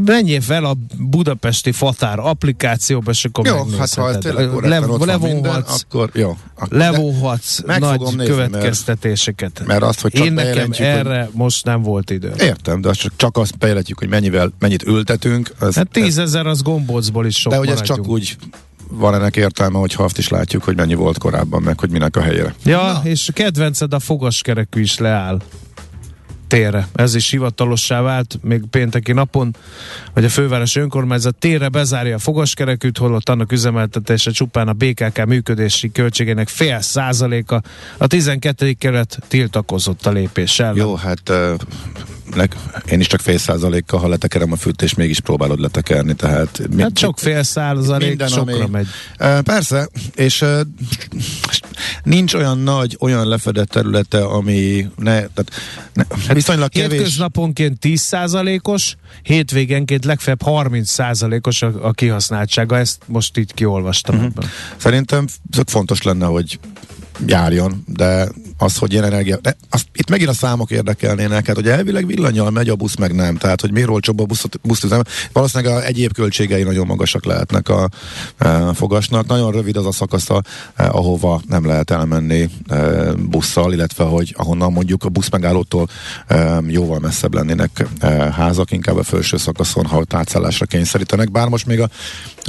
Menjél fel a budapesti fatár applikációba, és akkor Jó, hát ha ez tényleg Le, levonhatsz, akkor jó. Akkor levonhatsz nagy nézni, következtetéseket. Mert, mert azt, hogy csak Én nekem erre hogy... most nem volt idő. Értem, de csak, csak azt bejelentjük, hogy mennyivel, mennyit ültetünk. Ez, hát tízezer az gombócból is sok De hogy ez csak úgy van ennek értelme, hogy azt is látjuk, hogy mennyi volt korábban, meg hogy minek a helyére. Ja, Na. és kedvenced a fogaskerekű is leáll térre. Ez is hivatalossá vált még pénteki napon, hogy a főváros önkormányzat térre bezárja a fogaskerekűt, holott annak üzemeltetése csupán a BKK működési költségének fél százaléka. A 12. kerület tiltakozott a lépéssel. Jó, hát leg, én is csak fél százalékkal, ha letekerem a fűtést, mégis próbálod letekerni, tehát... Hát sok fél százalék minden, sokra ami, megy. Persze, és nincs olyan nagy, olyan lefedett területe, ami ne, tehát ne, hát viszonylag kevés. Hétköznaponként 10 százalékos, hétvégenként legfeljebb 30 százalékos a, a kihasználtsága, ezt most így kiolvastam uh-huh. ebben. Szerintem fontos lenne, hogy járjon, de az, hogy ilyen energia... De azt, itt megint a számok érdekelnének, hát hogy elvileg villanyal megy a busz, meg nem. Tehát, hogy miért olcsóbb a busz, busz üzem. Valószínűleg a egyéb költségei nagyon magasak lehetnek a, a fogasnak. Nagyon rövid az a szakasza, eh, ahova nem lehet elmenni eh, busszal, illetve hogy ahonnan mondjuk a buszmegállótól eh, jóval messzebb lennének házak, inkább a felső szakaszon, ha ott átszállásra kényszerítenek. Bár most még a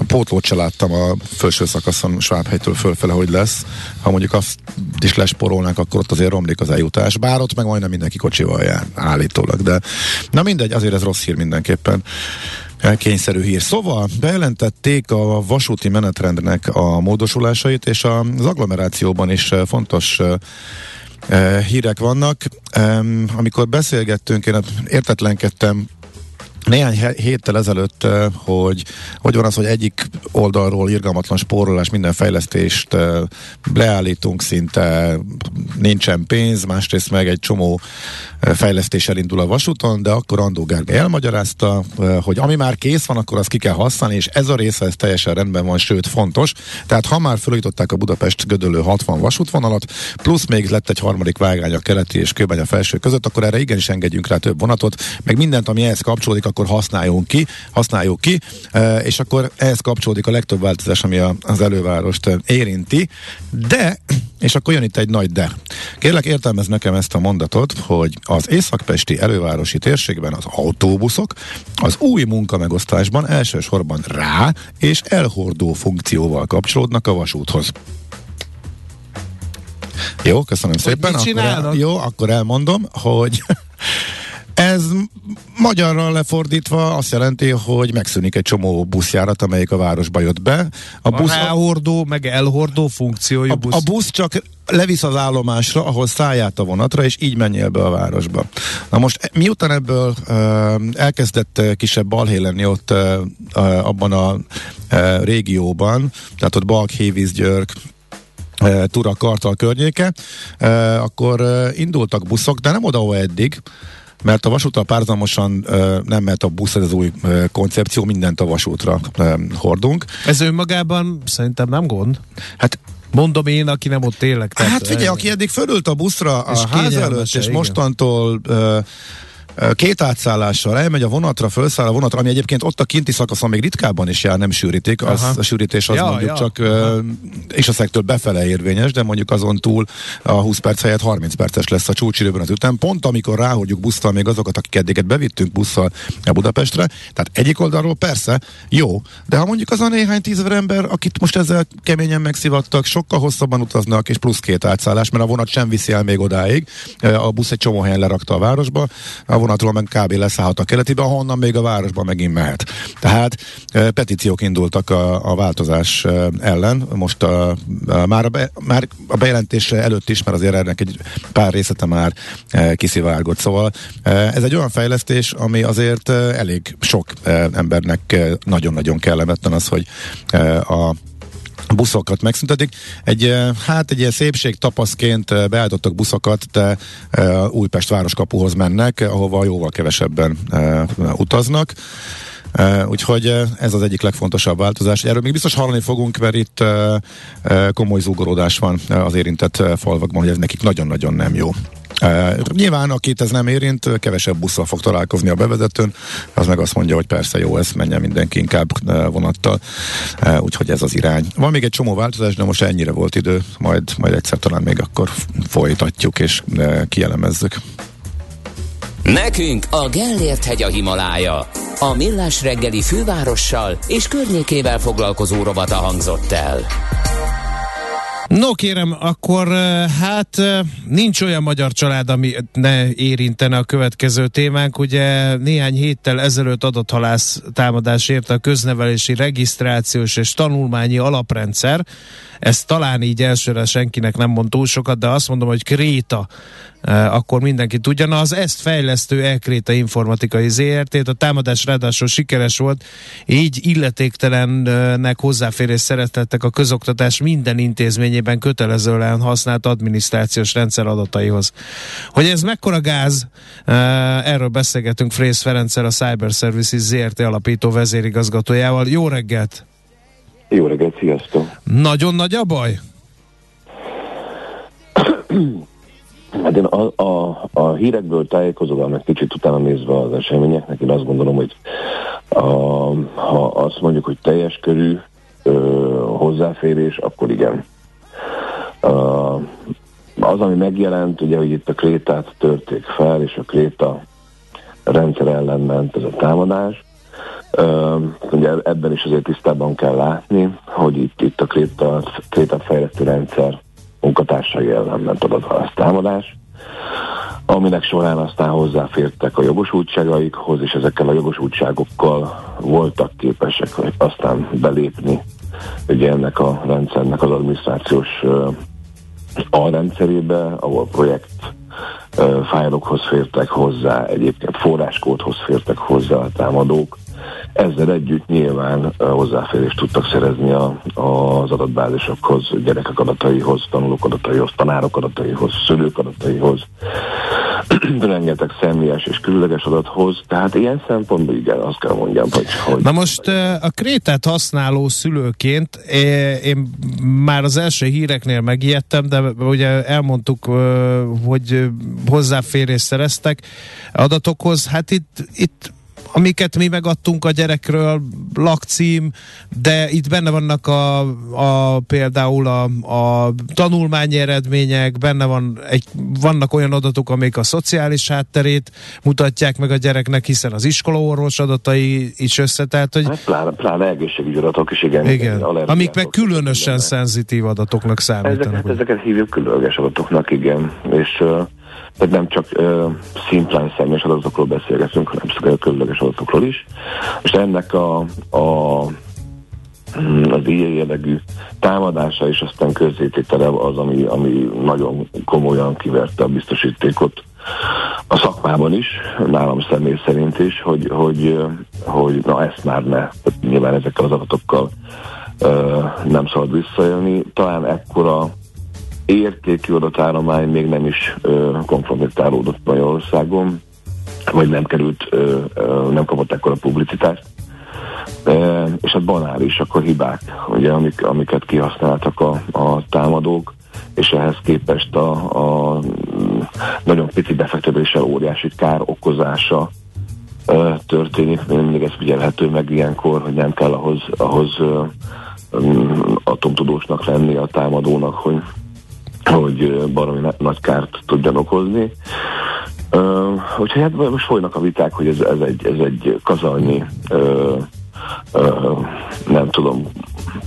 pótlót se láttam a felső szakaszon Svábhelytől fölfele, hogy lesz. Ha mondjuk azt is lesporolnánk, akkor ott azért romlik az eljutás, bár ott meg majdnem mindenki kocsival jár, állítólag, de na mindegy, azért ez rossz hír mindenképpen kényszerű hír. Szóval bejelentették a vasúti menetrendnek a módosulásait, és az agglomerációban is fontos hírek vannak. Amikor beszélgettünk, én értetlenkedtem néhány héttel ezelőtt, hogy hogy van az, hogy egyik oldalról irgalmatlan spórolás, minden fejlesztést leállítunk szinte, nincsen pénz, másrészt meg egy csomó fejlesztés elindul a vasúton, de akkor Andó Gergely elmagyarázta, hogy ami már kész van, akkor azt ki kell használni, és ez a része ez teljesen rendben van, sőt fontos. Tehát ha már felújították a Budapest gödölő 60 vasútvonalat, plusz még lett egy harmadik vágány a keleti és kőbánya felső között, akkor erre igenis engedjünk rá több vonatot, meg mindent, ami ehhez kapcsolódik, akkor használjunk ki, használjuk ki, és akkor ehhez kapcsolódik a legtöbb változás, ami az elővárost érinti, de, és akkor jön itt egy nagy de. Kérlek értelmez nekem ezt a mondatot, hogy az északpesti elővárosi térségben az autóbuszok az új munkamegosztásban elsősorban rá és elhordó funkcióval kapcsolódnak a vasúthoz. Jó, köszönöm hogy szépen. Akkor el, jó, akkor elmondom, hogy ez magyarra lefordítva azt jelenti, hogy megszűnik egy csomó buszjárat, amelyik a városba jött be. A, busz, a ráhordó, meg elhordó funkciójú a, busz. A busz csak levisz az állomásra, ahol szállját a vonatra, és így menjél be a városba. Na most miután ebből uh, elkezdett kisebb balhé lenni ott uh, uh, abban a uh, régióban, tehát ott Balk, Hévíz, Györg, Tura, Kartal környéke, akkor indultak buszok, de nem oda, ahol eddig, mert a vasúttal párzamosan nem mehet a busz, ez az új koncepció, mindent a vasútra hordunk. Ez önmagában szerintem nem gond. Hát Mondom én, aki nem ott élek. Hát figyelj, aki eddig fölült a buszra a ház előtt, és mostantól uh, két átszállással. Elmegy a vonatra, felszáll a vonatra, ami egyébként ott a kinti szakaszon még ritkábban is jár, nem sűrítik, az, a sűrítés az ja, mondjuk ja. csak uh, és a szektől befele érvényes, de mondjuk azon túl a 20 perc helyett 30 perces lesz a csúcsidőben az ütem, pont amikor ráhordjuk busztal még azokat, akik eddiget bevittünk busszal a Budapestre, tehát egyik oldalról persze jó, de ha mondjuk az a néhány tízezer ember, akit most ezzel keményen megszivattak, sokkal hosszabban utaznak, és plusz két átszállás, mert a vonat sem viszi el még odáig, a busz egy csomó helyen lerakta a városba, a vonatról meg kb. leszállhat a keletibe, ahonnan még a városba megint mehet. Tehát petíciók indultak a, a változás ellen, most a, a, már, a be, már a bejelentés előtt is, mert azért ennek egy pár részlete már kiszivárgott. Szóval ez egy olyan fejlesztés, ami azért elég sok embernek nagyon-nagyon kellemetlen az, hogy a buszokat megszüntetik. Egy, eh, hát egy ilyen szépség tapaszként eh, beállítottak buszokat, de uh, Újpest városkapuhoz mennek, ahova jóval kevesebben utaznak. Uh, úgyhogy ez az egyik legfontosabb változás. Erről még biztos hallani fogunk, mert itt uh, komoly zúgorodás van az érintett falvakban, hogy ez nekik nagyon-nagyon nem jó. Uh, nyilván, akit ez nem érint, kevesebb busszal fog találkozni a bevezetőn, az meg azt mondja, hogy persze jó, ez menjen mindenki inkább vonattal, úgyhogy ez az irány. Van még egy csomó változás, de most ennyire volt idő, majd, majd egyszer talán még akkor folytatjuk és uh, kielemezzük. Nekünk a Gellért hegy a Himalája. A Millás reggeli fővárossal és környékével foglalkozó robata hangzott el. No kérem, akkor hát nincs olyan magyar család, ami ne érintene a következő témánk. Ugye néhány héttel ezelőtt adathalász támadás érte a köznevelési regisztrációs és tanulmányi alaprendszer. Ez talán így elsőre senkinek nem mond túl sokat, de azt mondom, hogy Kréta akkor mindenki tudja. Na, az ezt fejlesztő Elkréta Informatikai ZRT-t, a támadás ráadásul sikeres volt, így illetéktelennek hozzáférés szeretettek a közoktatás minden intézményében kötelezően használt adminisztrációs rendszer adataihoz. Hogy ez mekkora gáz, erről beszélgetünk Frész Ferenccel, a Cyber Services ZRT alapító vezérigazgatójával. Jó reggelt! Jó reggelt, sziasztok! Nagyon nagy a baj? Hát én a, a, a hírekből tájékozódom, meg kicsit utána nézve az eseményeknek, én azt gondolom, hogy a, ha azt mondjuk, hogy teljes körű ö, hozzáférés, akkor igen. Az, ami megjelent, ugye, hogy itt a krétát törték fel, és a kréta rendszer ellen ment ez a támadás. Ugye ebben is azért tisztában kell látni, hogy itt, itt a kréta, kréta fejlesztő rendszer munkatársai ellen ment a támadás, aminek során aztán hozzáfértek a jogosultságaikhoz, és ezekkel a jogosultságokkal voltak képesek hogy aztán belépni ugye ennek a rendszernek az adminisztrációs alrendszerébe, ahol projekt fájlokhoz fértek hozzá, egyébként forráskódhoz fértek hozzá a támadók, ezzel együtt nyilván hozzáférést tudtak szerezni a, az adatbázisokhoz, gyerekek adataihoz, tanulók adataihoz, tanárok adataihoz, szülők adataihoz, rengeteg személyes és különleges adathoz, tehát ilyen szempontból igen, azt kell mondjam, hogy... hogy Na most a krétát használó szülőként én már az első híreknél megijedtem, de ugye elmondtuk, hogy hozzáférést szereztek adatokhoz, hát itt, itt amiket mi megadtunk a gyerekről, lakcím, de itt benne vannak a, a például a, a tanulmányi eredmények, benne van egy, vannak olyan adatok, amik a szociális hátterét mutatják meg a gyereknek, hiszen az iskolaorvos adatai is össze, tehát hogy... Hát pláne, pláne egészségügyi adatok is, igen. igen. Amik meg különösen szenzitív adatoknak számítanak. Ezeket, ezeket hívjuk különleges adatoknak, igen. És uh, tehát nem csak uh, szimplán személyes adatokról beszélgetünk, hanem különleges adatokról is. És ennek a, a mm, az ilyen jellegű támadása és aztán közzététele az, ami, ami nagyon komolyan kiverte a biztosítékot a szakmában is, nálam személy szerint is, hogy, hogy, hogy na ezt már ne, nyilván ezekkel az adatokkal uh, nem szabad visszaélni. Talán ekkora értékű adatállomány még nem is ö, kompromittálódott Magyarországon. vagy nem került, ö, ö, nem kapott ekkora publicitást. E, és hát banális akkor hibák, ugye, amik, amiket kihasználtak a, a támadók, és ehhez képest a, a nagyon pici befektetéssel óriási kár okozása e, történik. Mindig ez figyelhető meg ilyenkor, hogy nem kell ahhoz, ahhoz e, atomtudósnak lenni a támadónak, hogy, hogy baromi nagy kárt tudjan okozni. Uh, úgyhogy hát most folynak a viták, hogy ez, ez, egy, ez egy kazalnyi uh, uh, nem tudom,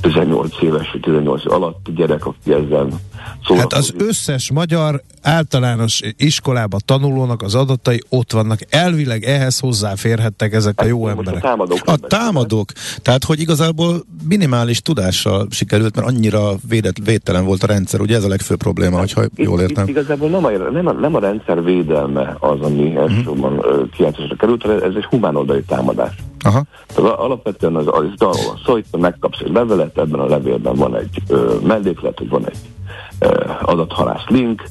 18 éves vagy 18 alatt gyerek, aki ezzel Hát az összes magyar általános iskolába tanulónak az adatai ott vannak. Elvileg ehhez hozzáférhettek ezek a jó emberek. A támadók, a támadók. Tehát, hogy igazából minimális tudással sikerült, mert annyira védet, védtelen volt a rendszer, ugye ez a legfőbb probléma, hogyha jól értem. Itt igazából nem a, nem, a, nem a rendszer védelme az, ami uh-huh. elsősorban uh, kiáltásra került, ez egy humánoldali támadás. Aha. Tehát alapvetően az, az arról van szó, hogy megkapsz egy levelet, ebben a levélben van egy ö, melléklet, hogy van egy ö, adathalász link,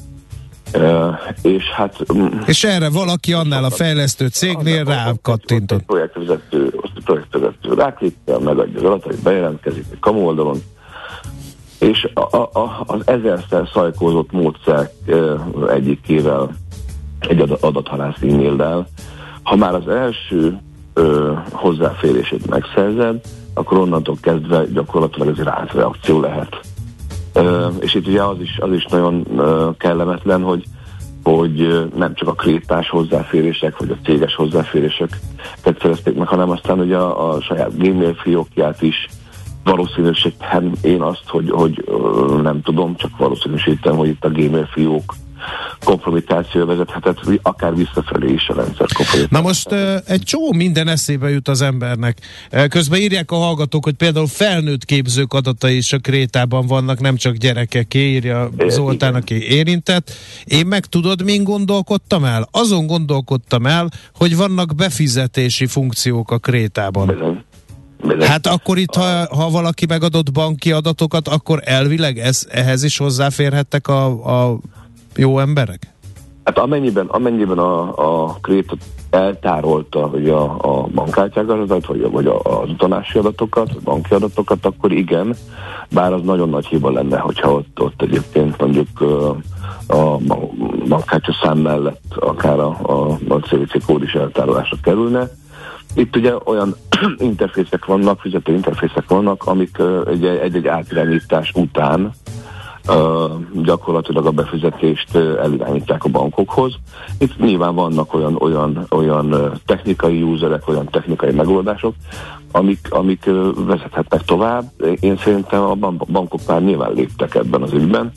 ö, és hát... Mm, és erre valaki annál a fejlesztő cégnél rákattintott. Egy projektvezető, projektvezető ráklikkel, megadja az adatait, bejelentkezik egy kamu oldalon, és a, a, az ezerszer szajkózott módszer egyikével egy adathalász e-maildel, ha már az első ö, hozzáférését megszerzed, akkor onnantól kezdve gyakorlatilag ez ráncreakció lehet. Ö, és itt ugye az is, az is nagyon ö, kellemetlen, hogy hogy nem csak a krétás hozzáférések, vagy a céges hozzáférések szerezték meg, hanem aztán ugye a, a saját gmail fiókját is valószínűsítem én azt, hogy, hogy nem tudom, csak valószínűsítem, hogy itt a gmail fiók kompromitáció vezethetett, akár visszafelé is a rendszer kompromitáció. Na most egy csomó minden eszébe jut az embernek. Közben írják a hallgatók, hogy például felnőtt képzők adatai is a Krétában vannak, nem csak gyerekek, írja Zoltán, aki érintett. Én meg tudod, min gondolkodtam el? Azon gondolkodtam el, hogy vannak befizetési funkciók a Krétában. Bizony. Bizony. Hát akkor itt, ha, ha valaki megadott banki adatokat, akkor elvileg ez, ehhez is hozzáférhettek a, a jó emberek? Hát amennyiben, amennyiben a, a Kréta eltárolta hogy a, a bankkártyák adatot, vagy, vagy a, az utanási adatokat, vagy banki adatokat, akkor igen, bár az nagyon nagy hiba lenne, hogyha ott, ott egyébként mondjuk a bankkártya szám mellett akár a, a, a CVC kód is eltárolásra kerülne. Itt ugye olyan interfészek vannak, fizető interfészek vannak, amik egy-egy átirányítás után gyakorlatilag a befizetést elirányítják a bankokhoz. Itt nyilván vannak olyan, olyan, olyan technikai userek, olyan technikai megoldások, amik, amik vezethetnek tovább. Én szerintem a bankok már nyilván léptek ebben az ügyben,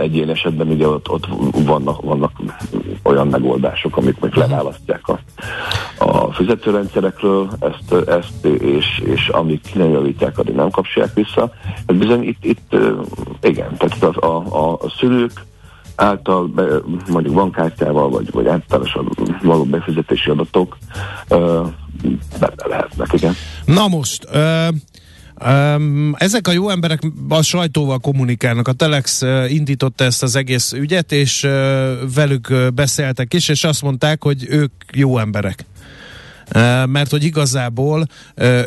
egy ilyen esetben ugye ott, ott vannak, vannak olyan megoldások, amik meg leválasztják a, a fizetőrendszerekről ezt, ezt és, és amik nem javítják, addig nem kapcsolják vissza. Ez bizony itt, itt igen, tehát a, a, a szülők által be, mondjuk bankkártyával, vagy, vagy általánosan való befizetési adatok benne lehetnek, igen. Na most, uh Ezek a jó emberek a sajtóval kommunikálnak. A Telex indította ezt az egész ügyet, és velük beszéltek is, és azt mondták, hogy ők jó emberek mert hogy igazából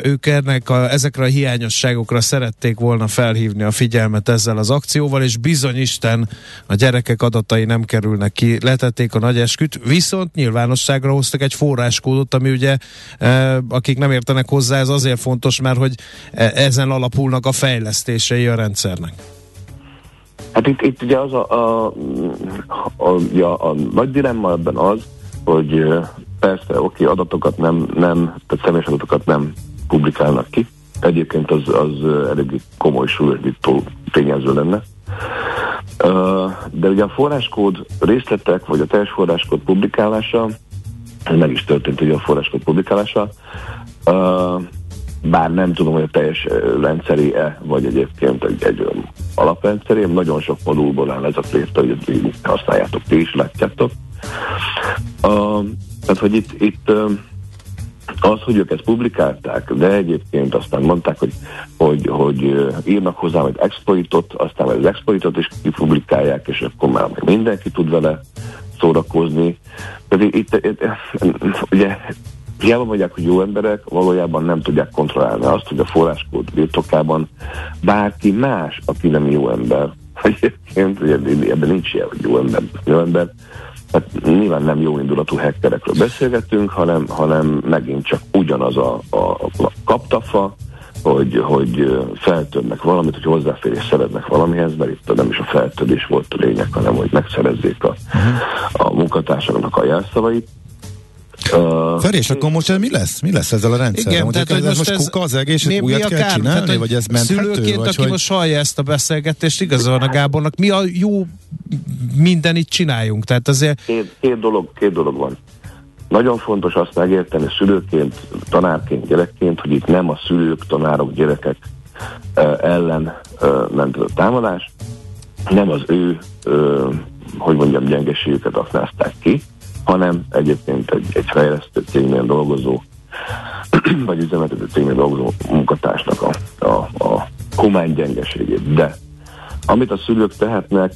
ők ennek a, ezekre a hiányosságokra szerették volna felhívni a figyelmet ezzel az akcióval, és bizony Isten a gyerekek adatai nem kerülnek ki, letették a nagy esküt, viszont nyilvánosságra hoztak egy forráskódot, ami ugye, akik nem értenek hozzá, ez azért fontos, mert hogy e, ezen alapulnak a fejlesztései a rendszernek. Hát itt, itt ugye az a, a, a, a, a nagy dilemma ebben az, hogy persze, oké, adatokat nem, nem, tehát személyes adatokat nem publikálnak ki. Egyébként az, az elég komoly súlyosbító tényező lenne. De ugye a forráskód részletek, vagy a teljes forráskód publikálása, meg is történt ugye a forráskód publikálása, bár nem tudom, hogy a teljes rendszeri-e, vagy egyébként egy, egy alaprendszeri, nagyon sok modulból áll ez a pléta, hogy használjátok ti is, látjátok. Tehát, hogy itt, itt az, hogy ők ezt publikálták, de egyébként aztán mondták, hogy, hogy, hogy írnak hozzá egy exploitot, aztán az exploitot is kipublikálják, és akkor már mindenki tud vele szórakozni. Pedig itt, itt, itt ugye hiába mondják, hogy jó emberek, valójában nem tudják kontrollálni azt, hogy a forráskód birtokában bárki más, aki nem jó ember, egyébként, ugye ebben nincs ilyen, hogy jó ember, jó ember, hát nyilván nem jó indulatú hackerekről beszélgetünk, hanem, hanem megint csak ugyanaz a, a, a kaptafa, hogy, hogy feltörnek valamit, hogy hozzáférés szeretnek valamihez, mert itt nem is a feltörés volt a lényeg, hanem hogy megszerezzék a, uh-huh. a munkatársaknak a jelszavait. Uh, Feri, és akkor most mi lesz? Mi lesz ezzel a rendszerrel? Igen, Mondjuk, tehát, ez most ez kuka az egész, mi, újat mi kell kár, csinálni, tehát, vagy ez menthető? Szülőként, vagy aki hogy... most hallja ezt a beszélgetést, igazán a Gábornak, mi a jó minden itt csináljunk? Tehát azért... Két, két, dolog, két dolog van. Nagyon fontos azt megérteni szülőként, tanárként, gyerekként, hogy itt nem a szülők, tanárok, gyerekek ellen ment a támadás, nem az ő, hogy mondjam, gyengeségüket aknázták ki, hanem egyébként egy, egy fejlesztő cégnél dolgozó, vagy üzemeltető cégnél dolgozó munkatársnak a, a, a humán gyengeségét. De amit a szülők tehetnek,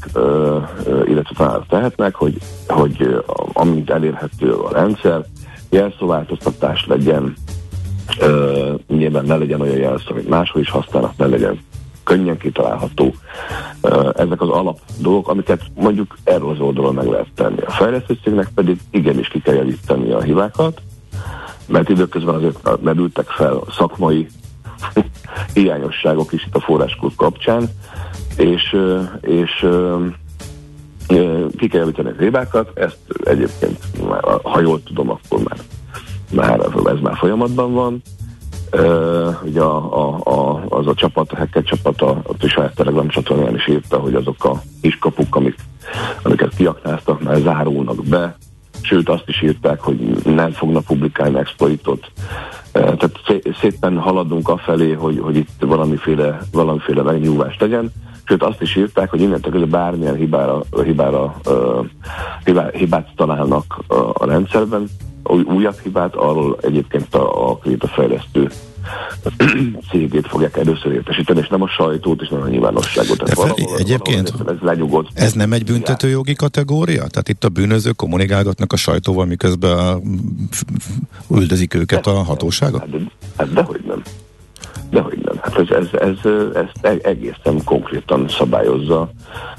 illetve talán tehetnek, hogy, hogy amint elérhető a rendszer, jelszóváltoztatás legyen, nyilván ne legyen olyan jelszó, amit máshol is használnak, ne legyen könnyen kitalálható. Ezek az alap dolgok, amiket mondjuk erről az oldalon meg lehet tenni. A fejlesztőcégnek pedig igenis ki kell javítani a hibákat, mert időközben azért merültek fel szakmai hiányosságok is itt a forráskód kapcsán, és, és ki kell javítani a hibákat, ezt egyébként, ha jól tudom, akkor már, már ez már folyamatban van, Uh, ugye a, a, a, az a csapat, a hacker csapat a, a saját Telegram csatornán is írta, hogy azok a kiskapuk, amik, amiket kiaknáztak, már zárulnak be, sőt azt is írták, hogy nem fognak publikálni exploitot. Tehát szépen haladunk afelé, hogy, hogy itt valamiféle, valamiféle megnyúvást legyen, sőt azt is írták, hogy innentől kezdve bármilyen hibára, hibára hibá, hibát találnak a rendszerben, újabb hibát, arról egyébként a, a, a fejlesztő cégét fogják először értesíteni, és nem a sajtót, és nem a nyilvánosságot. De fel, egyébként valahol ez, lenyugodt. Ez nem egy büntetőjogi kategória? Tehát itt a bűnözők kommunikálgatnak a sajtóval, miközben üldözik őket a hatóságok? Hát, hát dehogy nem. Dehogy nem. Hát ez, ez, ez, ez e- egészen konkrétan szabályozza.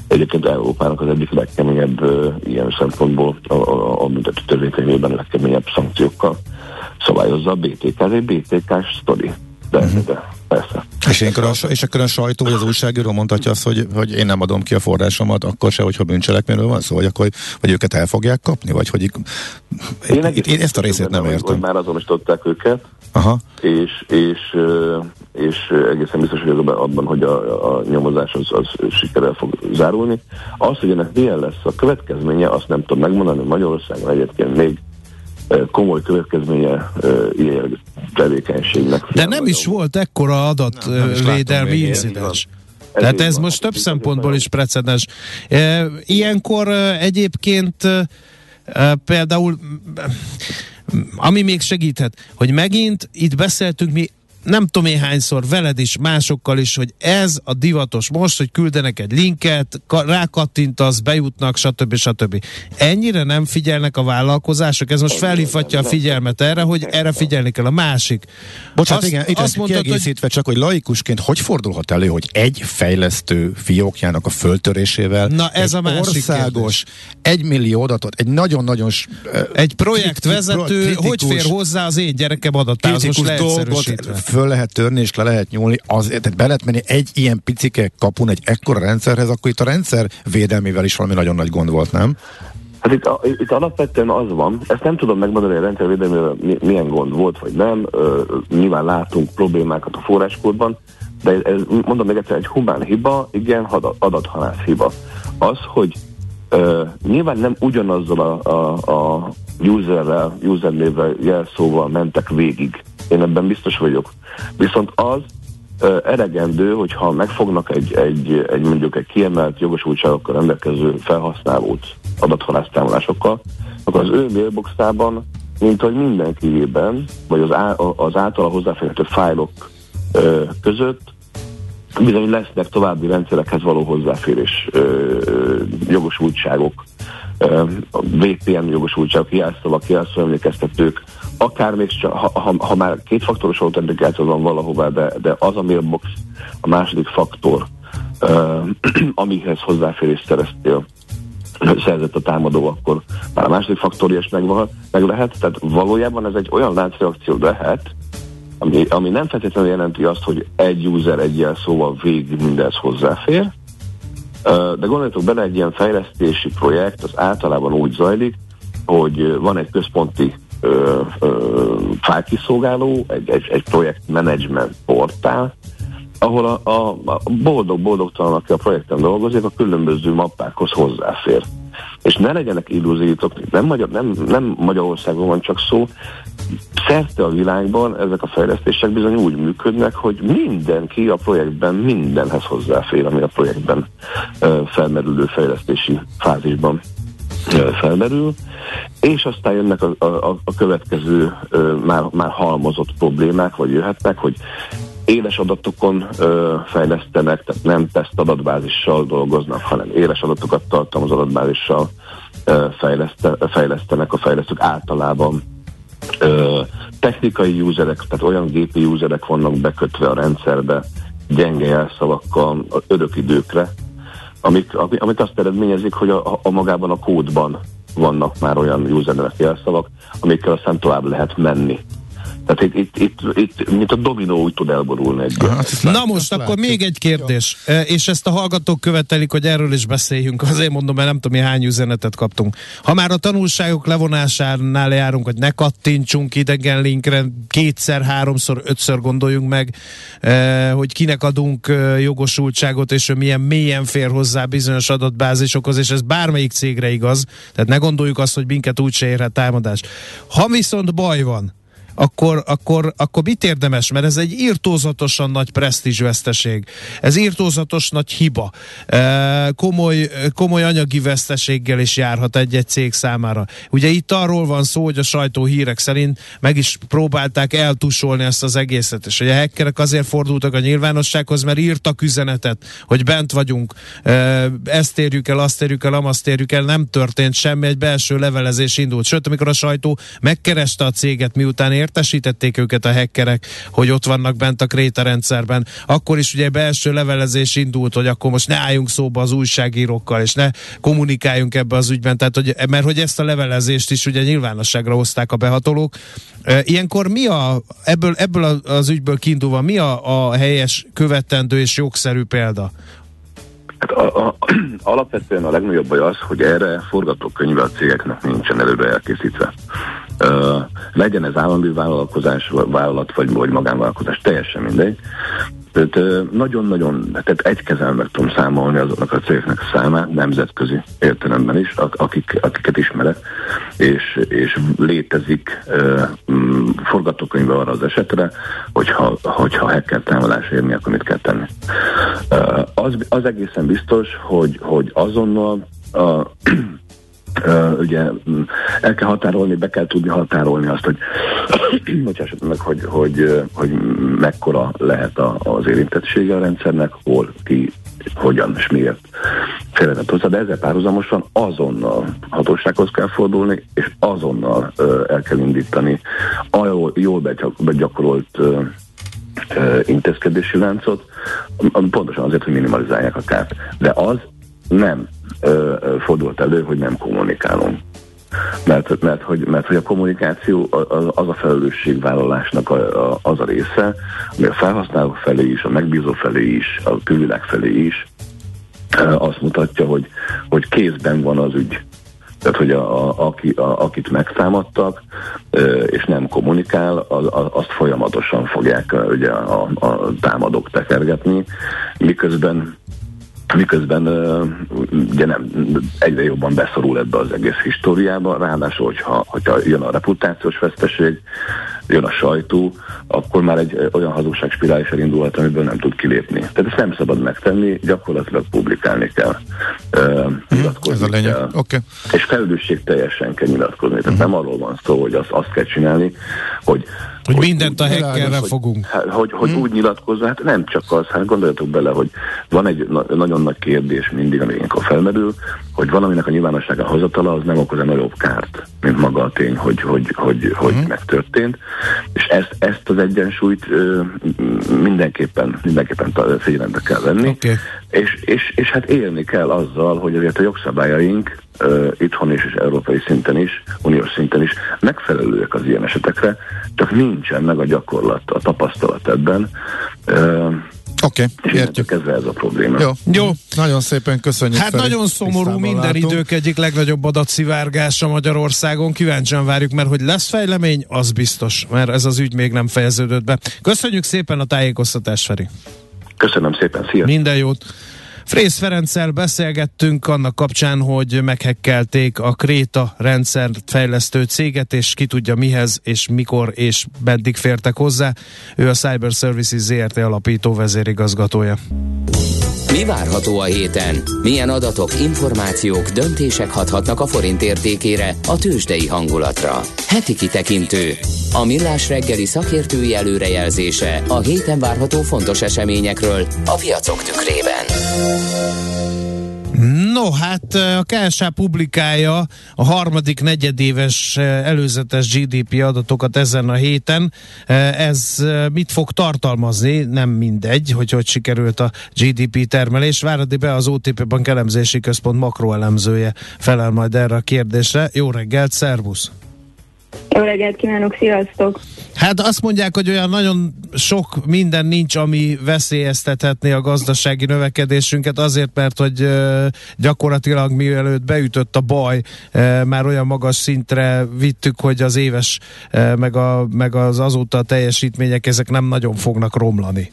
Egyébként Európának az egyik legkeményebb ilyen szempontból a, a, a büntető törvénykönyvében legkeményebb szankciókkal szabályozza a BTK. Ez egy BTK-s sztori. De, uh-huh. de persze. És, ilyenkor a, és akkor a sajtó vagy az újságíró mondhatja azt, hogy, hogy én nem adom ki a forrásomat, akkor se, hogyha bűncselekményről van szó, vagy akkor vagy őket el fogják kapni, vagy hogy én, én, én ezt a részét nem értem. Hogy már azonosították őket, Aha. És, és, és egészen biztos vagyok abban, hogy a, a nyomozás az, az sikerrel fog zárulni. Az, hogy ennek milyen lesz a következménye, azt nem tudom megmondani. Magyarországon egyébként még komoly következménye ilyen tevékenységnek. De nem is volt ekkora adatvédelmi incidens. Ez Tehát ez most több szempontból is precedens. Ilyenkor egyébként például ami még segíthet, hogy megint itt beszéltünk mi nem tudom én hányszor veled is, másokkal is, hogy ez a divatos most, hogy küldenek egy linket, rákattintasz, bejutnak, stb. stb. Ennyire nem figyelnek a vállalkozások? Ez most felhívhatja a figyelmet erre, hogy erre figyelni kell. A másik. Bocsánat, azt, igen, itt azt mondtad, kiegészítve hogy... csak, hogy laikusként hogy fordulhat elő, hogy egy fejlesztő fiókjának a föltörésével Na ez a másik országos, egy millió adatot, egy nagyon-nagyon egy projektvezető, hogy fér hozzá az én gyerekem adatához, most föl lehet törni és le lehet nyúlni, az, tehát be lehet menni egy ilyen picike kapun, egy ekkora rendszerhez, akkor itt a rendszer védelmével is valami nagyon nagy gond volt, nem? Hát itt, a, itt alapvetően az van, ezt nem tudom megmondani, hogy a rendszervédelmével milyen gond volt, vagy nem. Ö, nyilván látunk problémákat a forráskódban, de ez, mondom még egyszer, egy humán hiba, igen, adathalász hiba. Az, hogy ö, nyilván nem ugyanazzal a, a, a userrel, usernévvel, jelszóval mentek végig. Én ebben biztos vagyok. Viszont az uh, elegendő, hogyha megfognak egy, egy, egy mondjuk egy kiemelt jogosultságokkal rendelkező felhasználót adathalásztámolásokkal, akkor az ő mailboxában, mint hogy mindenkiében, vagy az, á, az általa hozzáférhető fájlok uh, között bizony lesznek további rendszerekhez való hozzáférés jogosultságok VPN jogosultságok, jelszavak, jelszó emlékeztetők, akár még csak, ha, ha, ha már kétfaktoros autentikáció van valahová, de, de az a mailbox a második faktor, amihez hozzáférést szereztél, szerzett a támadó, akkor már a második faktor is meg, meg lehet. Tehát valójában ez egy olyan láncreakció lehet, ami, ami nem feltétlenül jelenti azt, hogy egy user egy jelszóval végig mindez hozzáfér, de gondoljatok bele, egy ilyen fejlesztési projekt az általában úgy zajlik, hogy van egy központi ö, ö, fájlkiszolgáló, egy, egy, egy projekt management portál, ahol a, a, a boldog-boldogtalan, aki a projekten dolgozik, a különböző mappákhoz hozzáfér. És ne legyenek illúziótok, nem, Magyar, nem, nem Magyarországon van csak szó, szerte a világban ezek a fejlesztések bizony úgy működnek, hogy mindenki a projektben mindenhez hozzáfér, ami a projektben felmerülő fejlesztési fázisban felmerül, és aztán jönnek a, a, a következő uh, már, már halmozott problémák, vagy jöhetnek, hogy éles adatokon ö, fejlesztenek, tehát nem teszt adatbázissal dolgoznak, hanem éles adatokat tartalmaz adatbázissal ö, fejleszte, fejlesztenek a fejlesztők általában. Ö, technikai userek, tehát olyan gépi userek vannak bekötve a rendszerbe gyenge jelszavakkal időkre, amik, amit azt eredményezik, hogy a, a magában a kódban vannak már olyan usernek jelszavak, amikkel aztán tovább lehet menni tehát itt, itt, itt, itt mint a dominó úgy tud elborulni egy. Hát Na most akkor látjuk. még egy kérdés, ja. és ezt a hallgatók követelik, hogy erről is beszéljünk. Azért mondom, mert nem tudom, mi hány üzenetet kaptunk. Ha már a tanulságok levonásánál járunk, hogy ne kattintsunk idegen linkre, kétszer, háromszor, ötször gondoljunk meg, hogy kinek adunk jogosultságot, és ő milyen mélyen fér hozzá bizonyos adatbázisokhoz, és ez bármelyik cégre igaz. Tehát ne gondoljuk azt, hogy minket úgy se érhet támadás. Ha viszont baj van, akkor, akkor, akkor mit érdemes? Mert ez egy írtózatosan nagy presztízsveszteség. Ez írtózatos nagy hiba. Komoly, komoly anyagi veszteséggel is járhat egy-egy cég számára. Ugye itt arról van szó, hogy a sajtó hírek szerint meg is próbálták eltusolni ezt az egészet, és hogy a hackerek azért fordultak a nyilvánossághoz, mert írtak üzenetet, hogy bent vagyunk, ezt érjük el, azt érjük el, amazt érjük el, nem történt semmi, egy belső levelezés indult. Sőt, amikor a sajtó megkereste a céget, miután ért értesítették őket a hackerek, hogy ott vannak bent a kréta rendszerben. Akkor is ugye belső levelezés indult, hogy akkor most ne álljunk szóba az újságírókkal, és ne kommunikáljunk ebbe az ügyben, tehát, hogy, mert hogy ezt a levelezést is ugye nyilvánosságra hozták a behatolók. Ilyenkor mi a, ebből, ebből az ügyből kiindulva, mi a, a helyes, követendő és jogszerű példa? Hát a, a, alapvetően a legnagyobb baj az, hogy erre forgatókönyve a cégeknek nincsen előre elkészítve. Uh, legyen ez állami vállalkozás, vállalat vagy, vagy magánvállalkozás, teljesen mindegy. Tehát nagyon-nagyon, tehát egy kezel meg tudom számolni azoknak a cégeknek a számát, nemzetközi értelemben is, akik, akiket ismerek, és, és létezik uh, forgatókönyve arra az esetre, hogyha, hogyha hacker támadás érni, akkor mit kell tenni. Az, az egészen biztos, hogy, hogy azonnal a ugye mm, el kell határolni, be kell tudni határolni azt, hogy meg, hogy, hogy, hogy mekkora lehet a, az érintettsége a rendszernek, hol, ki, hogyan és miért félretett hozzá, de ezzel párhuzamosan azonnal hatósághoz kell fordulni, és azonnal el kell indítani a jól, begyakorolt intézkedési láncot, pontosan azért, hogy minimalizálják a kárt. De az nem ö, fordult elő, hogy nem kommunikálunk. Mert, mert, hogy, mert hogy a kommunikáció az, a felelősségvállalásnak a, a, az a része, ami a felhasználók felé is, a megbízó felé is, a külvilág felé is azt mutatja, hogy, hogy kézben van az ügy. Tehát, hogy a, a, aki, a, akit megszámadtak, és nem kommunikál, az, azt folyamatosan fogják ugye, a, a támadók tekergetni, miközben miközben ugye nem, egyre jobban beszorul ebbe az egész históriába, ráadásul, hogyha, hogyha jön a reputációs veszteség, jön a sajtó, akkor már egy olyan hazugságspirális elindulhat, amiből nem tud kilépni. Tehát ezt nem szabad megtenni, gyakorlatilag publikálni kell. uh, nyilatkozni Ez a lényeg. kell. Okay. És felelősség teljesen kell nyilatkozni. Tehát nem arról van szó, hogy azt, azt kell csinálni, hogy Hogy mindent a hackerre hogy- fogunk. Hát, hogy, hogy úgy nyilatkozza, hát nem csak az, hát gondoljatok bele, hogy van egy na- nagyon nagy kérdés mindig, ami ilyenkor felmerül, hogy valaminek a nyilvánosságra hozatala az nem okoz nagyobb kárt, mint maga a tény, hogy, hogy, hogy, hogy megtörtént. És ezt, ezt az egyensúlyt ö, mindenképpen, mindenképpen figyelembe kell venni. Oké. És, és, és hát élni kell azzal, hogy azért a jogszabályaink uh, itthon is és európai szinten is, uniós szinten is megfelelőek az ilyen esetekre, csak nincsen meg a gyakorlat, a tapasztalat ebben, uh, Oké, okay, értjük kezdve ez a probléma. Jó. Jó. Nagyon szépen köszönjük. Hát Feri. nagyon szomorú, minden látunk. idők egyik legnagyobb adatszivárgása Magyarországon. Kíváncsian várjuk, mert hogy lesz fejlemény, az biztos, mert ez az ügy még nem fejeződött be. Köszönjük szépen a tájékoztatást, Feri. Köszönöm szépen, szia! Minden jót! Frész Ferenccel beszélgettünk annak kapcsán, hogy meghekkelték a Kréta rendszert fejlesztő céget, és ki tudja mihez, és mikor, és meddig fértek hozzá. Ő a Cyber Services ZRT alapító vezérigazgatója. Mi várható a héten? Milyen adatok, információk, döntések hathatnak a forint értékére, a tőzsdei hangulatra? Heti kitekintő. A millás reggeli szakértői előrejelzése a héten várható fontos eseményekről a piacok tükrében. No, hát a KSH publikálja a harmadik negyedéves előzetes GDP adatokat ezen a héten. Ez mit fog tartalmazni? Nem mindegy, hogy hogy sikerült a GDP termelés. Váradi be az OTP Bank elemzési központ makroelemzője felel majd erre a kérdésre. Jó reggelt, szervusz! Jó reggelt kívánok, sziasztok! Hát azt mondják, hogy olyan nagyon sok minden nincs, ami veszélyeztethetné a gazdasági növekedésünket, azért, mert hogy gyakorlatilag mielőtt beütött a baj, már olyan magas szintre vittük, hogy az éves, meg, a, meg az azóta a teljesítmények, ezek nem nagyon fognak romlani.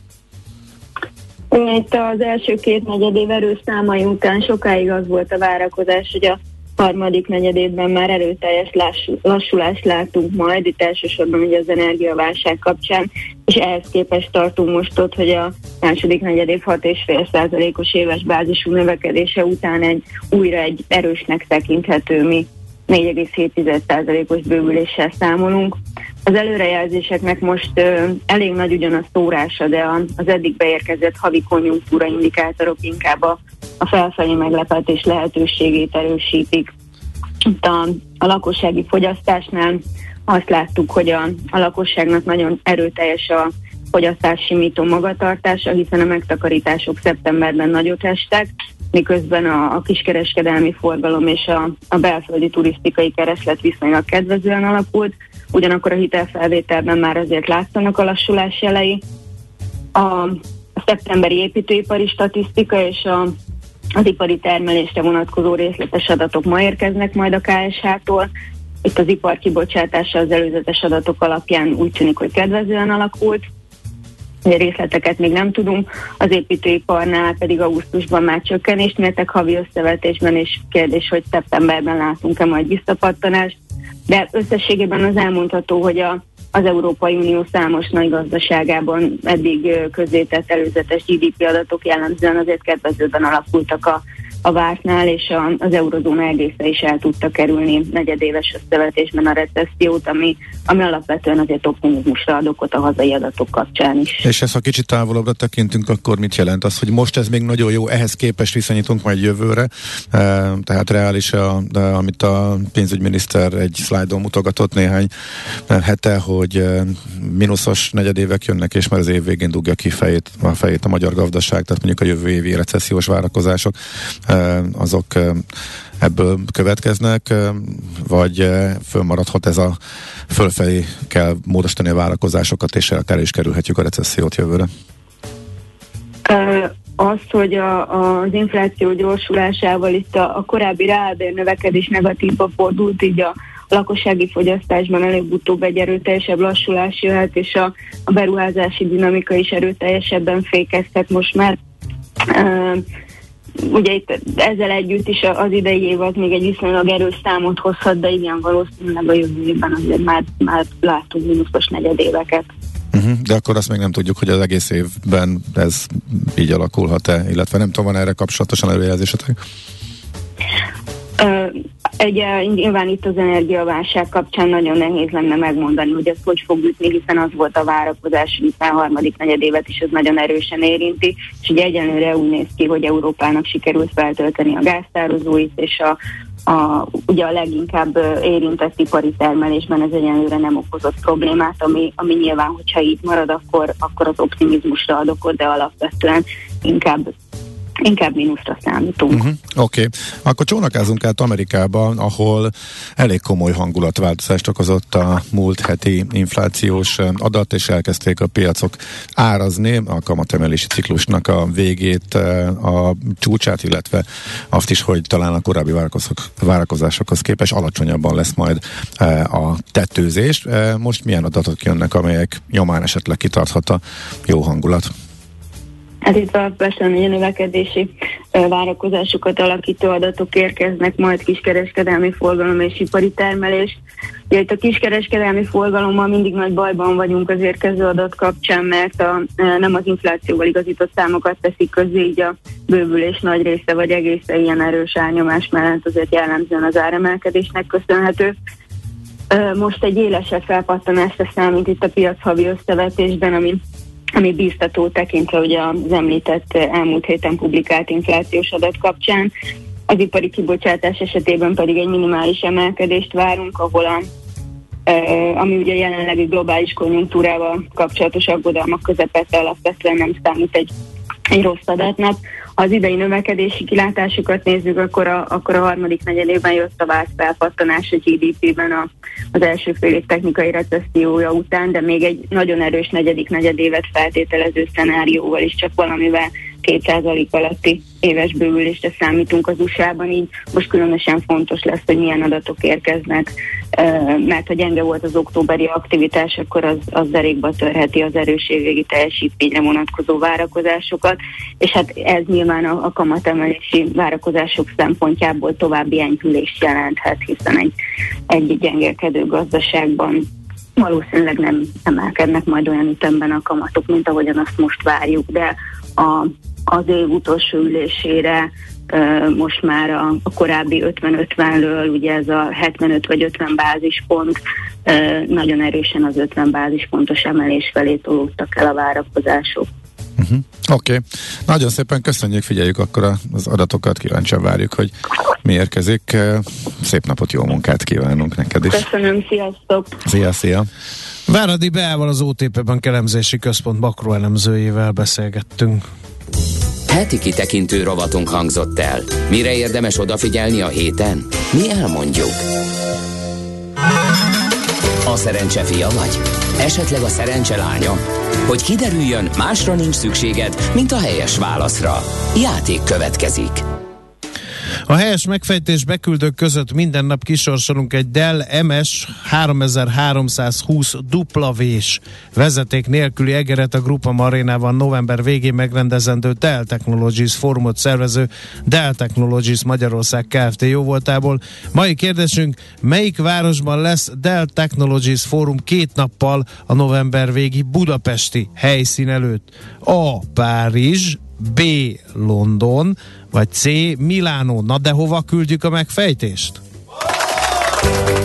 Itt az első két negyedév erős számai után sokáig az volt a várakozás, hogy a harmadik negyedévben már erőteljes lassú, lassulást látunk majd, itt elsősorban ugye az energiaválság kapcsán, és ehhez képest tartunk most ott, hogy a második negyedév 6,5 százalékos éves bázisú növekedése után egy újra egy erősnek tekinthető mi 4,7%-os bővüléssel számolunk. Az előrejelzéseknek most ö, elég nagy ugyan a szórása, de az eddig beérkezett havi konjunktúra indikátorok inkább a, a felfelé meglepetés lehetőségét erősítik. Itt a, a lakossági fogyasztásnál azt láttuk, hogy a, a lakosságnak nagyon erőteljes a fogyasztás simító magatartása, hiszen a megtakarítások szeptemberben nagyot estek, miközben a, a kiskereskedelmi forgalom és a, a belföldi turisztikai kereslet viszonylag kedvezően alakult, ugyanakkor a hitelfelvételben már azért látszanak a lassulás jelei. A, szeptemberi építőipari statisztika és a, az ipari termelésre vonatkozó részletes adatok ma érkeznek majd a KSH-tól. Itt az ipar kibocsátása az előzetes adatok alapján úgy tűnik, hogy kedvezően alakult. Részleteket még nem tudunk, az építőiparnál pedig augusztusban már csökkenést mértek havi összevetésben, és kérdés, hogy szeptemberben látunk-e majd visszapattanást. De összességében az elmondható, hogy a, az Európai Unió számos nagy gazdaságában eddig közzétett előzetes GDP adatok jellemzően azért kedvezőben alakultak a, a vártnál, és a, az eurozóna egésze is el tudta kerülni negyedéves összevetésben a recessziót, ami, ami alapvetően azért optimizmusra ad okot a hazai adatok kapcsán is. És ezt, ha kicsit távolabbra tekintünk, akkor mit jelent az, hogy most ez még nagyon jó, ehhez képest viszonyítunk majd jövőre, tehát reális, a, amit a pénzügyminiszter egy szlájdon mutogatott néhány hete, hogy mínuszos negyedévek jönnek, és már az év végén dugja ki fejét, a fejét a magyar gazdaság, tehát mondjuk a jövő évi recessziós várakozások, azok ebből következnek, vagy fölmaradhat ez a fölfelé kell módosítani a várakozásokat, és akár is kerülhetjük a recessziót jövőre. Az, hogy a, az infláció gyorsulásával itt a, a korábbi reálbér növekedés negatívba fordult, így a lakossági fogyasztásban előbb-utóbb egy erőteljesebb lassulás jöhet, és a, a beruházási dinamika is erőteljesebben fékezhet most már. Ugye itt ezzel együtt is az idei év az még egy viszonylag erős számot hozhat, de igen, valószínűleg a jövő évben azért már, már látunk mínuszos negyedéveket. Uh-huh. De akkor azt még nem tudjuk, hogy az egész évben ez így alakulhat-e, illetve nem tudom, van erre kapcsolatosan előjelzésetek? Egy, nyilván itt az energiaválság kapcsán nagyon nehéz lenne megmondani, hogy ez hogy fog ütni, hiszen az volt a várakozás, hiszen a harmadik negyedévet is ez nagyon erősen érinti, és ugye egyenlőre úgy néz ki, hogy Európának sikerült feltölteni a gáztározóit, és a, a, ugye a leginkább érintett ipari termelésben ez egyenlőre nem okozott problémát, ami, ami nyilván, hogyha így marad, akkor, akkor az optimizmusra ad de alapvetően inkább inkább mínuszra számítunk. Uh-huh. Oké, okay. akkor csónakázunk át Amerikába, ahol elég komoly hangulatváltozást okozott a múlt heti inflációs adat, és elkezdték a piacok árazni a kamatemelési ciklusnak a végét, a csúcsát, illetve azt is, hogy talán a korábbi várakozásokhoz képest alacsonyabban lesz majd a tetőzés. Most milyen adatok jönnek, amelyek nyomán esetleg kitarthat a jó hangulat? Hát itt alapvetően a növekedési várakozásokat alakító adatok érkeznek, majd kiskereskedelmi forgalom és ipari termelés. Ugye itt a kiskereskedelmi forgalommal mindig nagy bajban vagyunk az érkező adat kapcsán, mert a, nem az inflációval igazított számokat teszik közé, így a bővülés nagy része vagy egészen ilyen erős árnyomás mellett azért jellemzően az áremelkedésnek köszönhető. Most egy élesebb felpattanásra számít itt a piac havi összevetésben, ami ami bíztató tekintve ugye az említett elmúlt héten publikált inflációs adat kapcsán. Az ipari kibocsátás esetében pedig egy minimális emelkedést várunk, ahol a ami ugye jelenlegi globális konjunktúrával kapcsolatos aggodalmak közepette alapvetően nem számít egy, egy rossz adatnak. Az idei növekedési kilátásokat nézzük, akkor a, akkor a harmadik negyedében jött a vált felpattanás a GDP-ben a, az első fél év technikai recessziója után, de még egy nagyon erős negyedik negyedévet feltételező szenárióval is csak valamivel 2% alatti éves bővülésre számítunk az USA-ban, így most különösen fontos lesz, hogy milyen adatok érkeznek, mert ha gyenge volt az októberi aktivitás, akkor az, az derékba törheti az erőségvégi teljesítményre vonatkozó várakozásokat, és hát ez nyilván a, a kamatemelési várakozások szempontjából további enyhülést jelenthet, hiszen egy, egy gyengelkedő gazdaságban valószínűleg nem emelkednek majd olyan ütemben a kamatok, mint ahogyan azt most várjuk, de a, az év utolsó ülésére most már a, a korábbi 50-50-ről, ugye ez a 75 vagy 50 bázispont, nagyon erősen az 50 bázispontos emelés felé tolódtak el a várakozások. Uh-huh. Oké, okay. nagyon szépen köszönjük, figyeljük akkor az adatokat, kíváncsian várjuk, hogy mi érkezik. Szép napot, jó munkát kívánunk neked is. Köszönöm, sziasztok! Szia, szia! Váradi Beával az OTP Bank elemzési központ makroelemzőjével beszélgettünk. Heti kitekintő rovatunk hangzott el. Mire érdemes odafigyelni a héten? Mi elmondjuk. A szerencse fia vagy? Esetleg a szerencse lánya? Hogy kiderüljön, másra nincs szükséged, mint a helyes válaszra. Játék következik. A helyes megfejtés beküldők között minden nap kisorsolunk egy Dell MS 3320 dupla vés vezeték nélküli egeret a Grupa Marénában november végén megrendezendő Dell Technologies fórumot szervező Dell Technologies Magyarország Kft. jóvoltából. Mai kérdésünk, melyik városban lesz Dell Technologies fórum két nappal a november végi budapesti helyszín előtt? A. Párizs, B. London, vagy C. Milánó. Na de hova küldjük a megfejtést?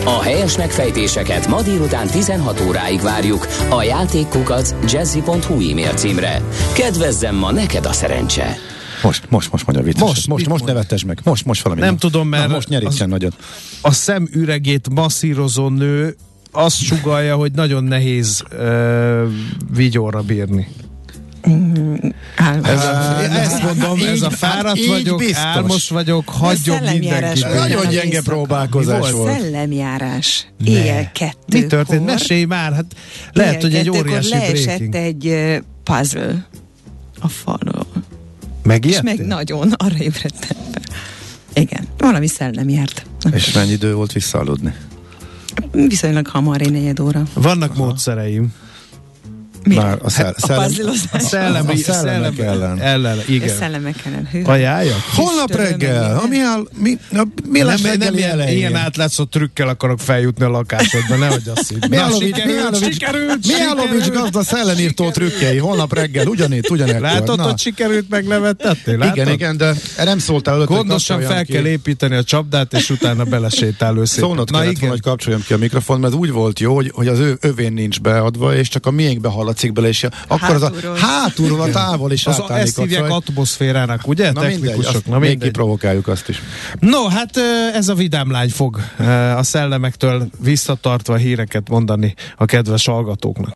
A helyes megfejtéseket ma délután 16 óráig várjuk a játékkukac jazzy.hu e-mail címre. Kedvezzem ma neked a szerencse! Most, most, most mondja vicces. Most, most, most nevetes meg. Most, most valami. Nem, tudom, mert Na, most nyerítsen nagyot. A szemüregét masszírozó nő azt sugalja, hogy nagyon nehéz uh, vigyorra bírni. Ez a, ezt mondom, így, ez a fáradt vagyok, biztos. álmos vagyok, hagyjon mindenki. Nagyon gyenge próbálkozás volt. Szellemjárás. Éjjel kettő. Mi történt? Mesélj már, hát lehet, hogy egy óriási breaking. egy puzzle a falról. Megijedtél? És meg nagyon, arra ébredtem. Igen, valami szellem járt. És mennyi idő volt visszaaludni? Viszonylag hamar, egy negyed óra. Vannak Aha. módszereim. Már a, szell- A szellem, puzzlozás. Szellemi, a szellemek ellen. ellen. Igen. szellemek ellen. Hű. Ajánlja? Holnap reggel, ami áll, mi, a, mi Nem, lesz nem reggeli ilyen, elején? ilyen átlátszott trükkel akarok feljutni a lakásodba, nehogy azt hidd. Mihálovics, Mihálovics, sikerült, Mihálovics gazda szellemírtó trükkjei, holnap reggel, ugyanitt, ugyanekkor. Látod, Na. hogy sikerült megnevettetni? Látod? Igen, igen, de nem szóltál előtt, Gondosan fel kell építeni a csapdát, és utána belesétál őszintén. Szólnod kellett volna, hogy kapcsoljam ki a mikrofon, mert úgy volt jó, hogy, hogy az ő övén nincs beadva, és csak a miénkbe hallatszik bele, és akkor az a hátulról a távol is Az, ezt átállított. hívják atmoszférának, ugye? Na mindegy, Technikusok. azt Na még mindegy. kiprovokáljuk azt is. No, hát ez a vidám lány fog a szellemektől visszatartva híreket mondani a kedves hallgatóknak.